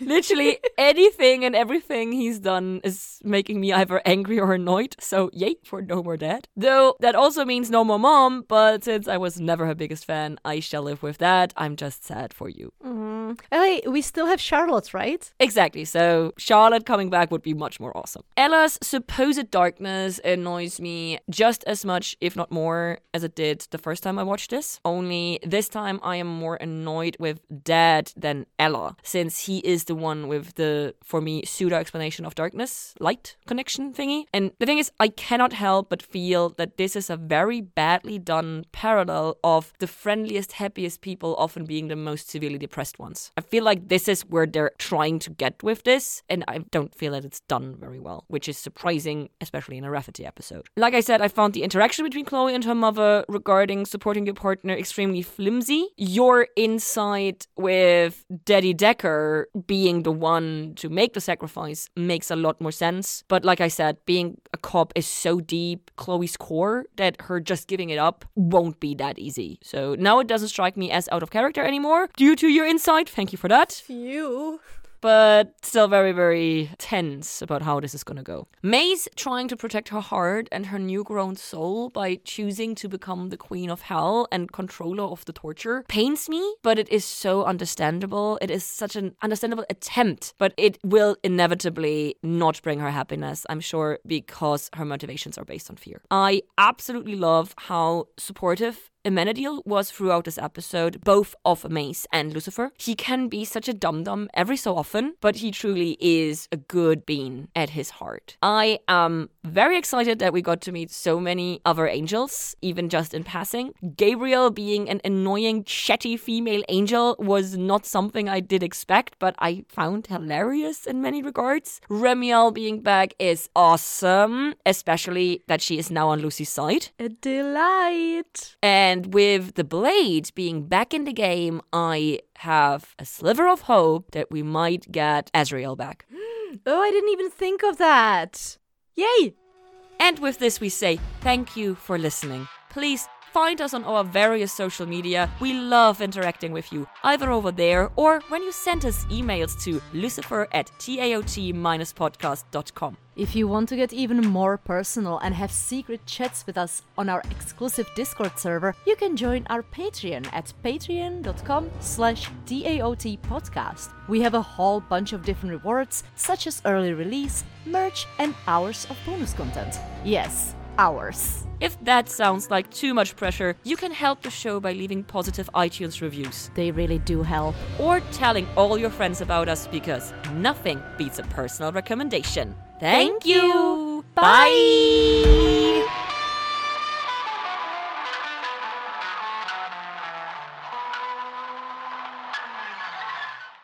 Literally anything and everything he's done is making me either angry or annoyed. So, yay for No More Dad. Though that also means No More Mom, but since I was never her biggest fan, I shall live with that. I'm just sad for you. Mm-hmm. Mm. We still have Charlotte, right? Exactly. So, Charlotte coming back would be much more awesome. Ella's supposed darkness annoys me just as much, if not more, as it did the first time I watched this. Only this time I am more annoyed with Dad than Ella, since he is the one with the, for me, pseudo explanation of darkness, light connection thingy. And the thing is, I cannot help but feel that this is a very badly done parallel of the friendliest, happiest people often being the most severely depressed ones. I feel like this is where they're trying to get with this, and I don't feel that it's done very well, which is surprising, especially in a Rafferty episode. Like I said, I found the interaction between Chloe and her mother regarding supporting your partner extremely flimsy. Your insight with Daddy Decker being the one to make the sacrifice makes a lot more sense. But like I said, being a cop is so deep, Chloe's core, that her just giving it up won't be that easy. So now it doesn't strike me as out of character anymore due to your insight. Thank you for that. Phew but still very, very tense about how this is gonna go. Maze's trying to protect her heart and her new grown soul by choosing to become the queen of hell and controller of the torture pains me, but it is so understandable. It is such an understandable attempt, but it will inevitably not bring her happiness, I'm sure, because her motivations are based on fear. I absolutely love how supportive Amenadiel was throughout this episode, both of Maze and Lucifer. He can be such a dum dum every so often, but he truly is a good being at his heart. I am very excited that we got to meet so many other angels, even just in passing. Gabriel being an annoying, chatty female angel was not something I did expect, but I found hilarious in many regards. Remiel being back is awesome, especially that she is now on Lucy's side. A delight. And and with the blade being back in the game, I have a sliver of hope that we might get Azrael back. oh, I didn't even think of that. Yay! And with this, we say thank you for listening. Please find us on our various social media. We love interacting with you, either over there or when you send us emails to lucifer at taot-podcast.com. If you want to get even more personal and have secret chats with us on our exclusive Discord server, you can join our Patreon at patreon.com slash TAOT podcast. We have a whole bunch of different rewards, such as early release, merch, and hours of bonus content. Yes, hours. If that sounds like too much pressure, you can help the show by leaving positive iTunes reviews. They really do help. Or telling all your friends about us because nothing beats a personal recommendation. Thank, Thank you. you. Bye. Bye.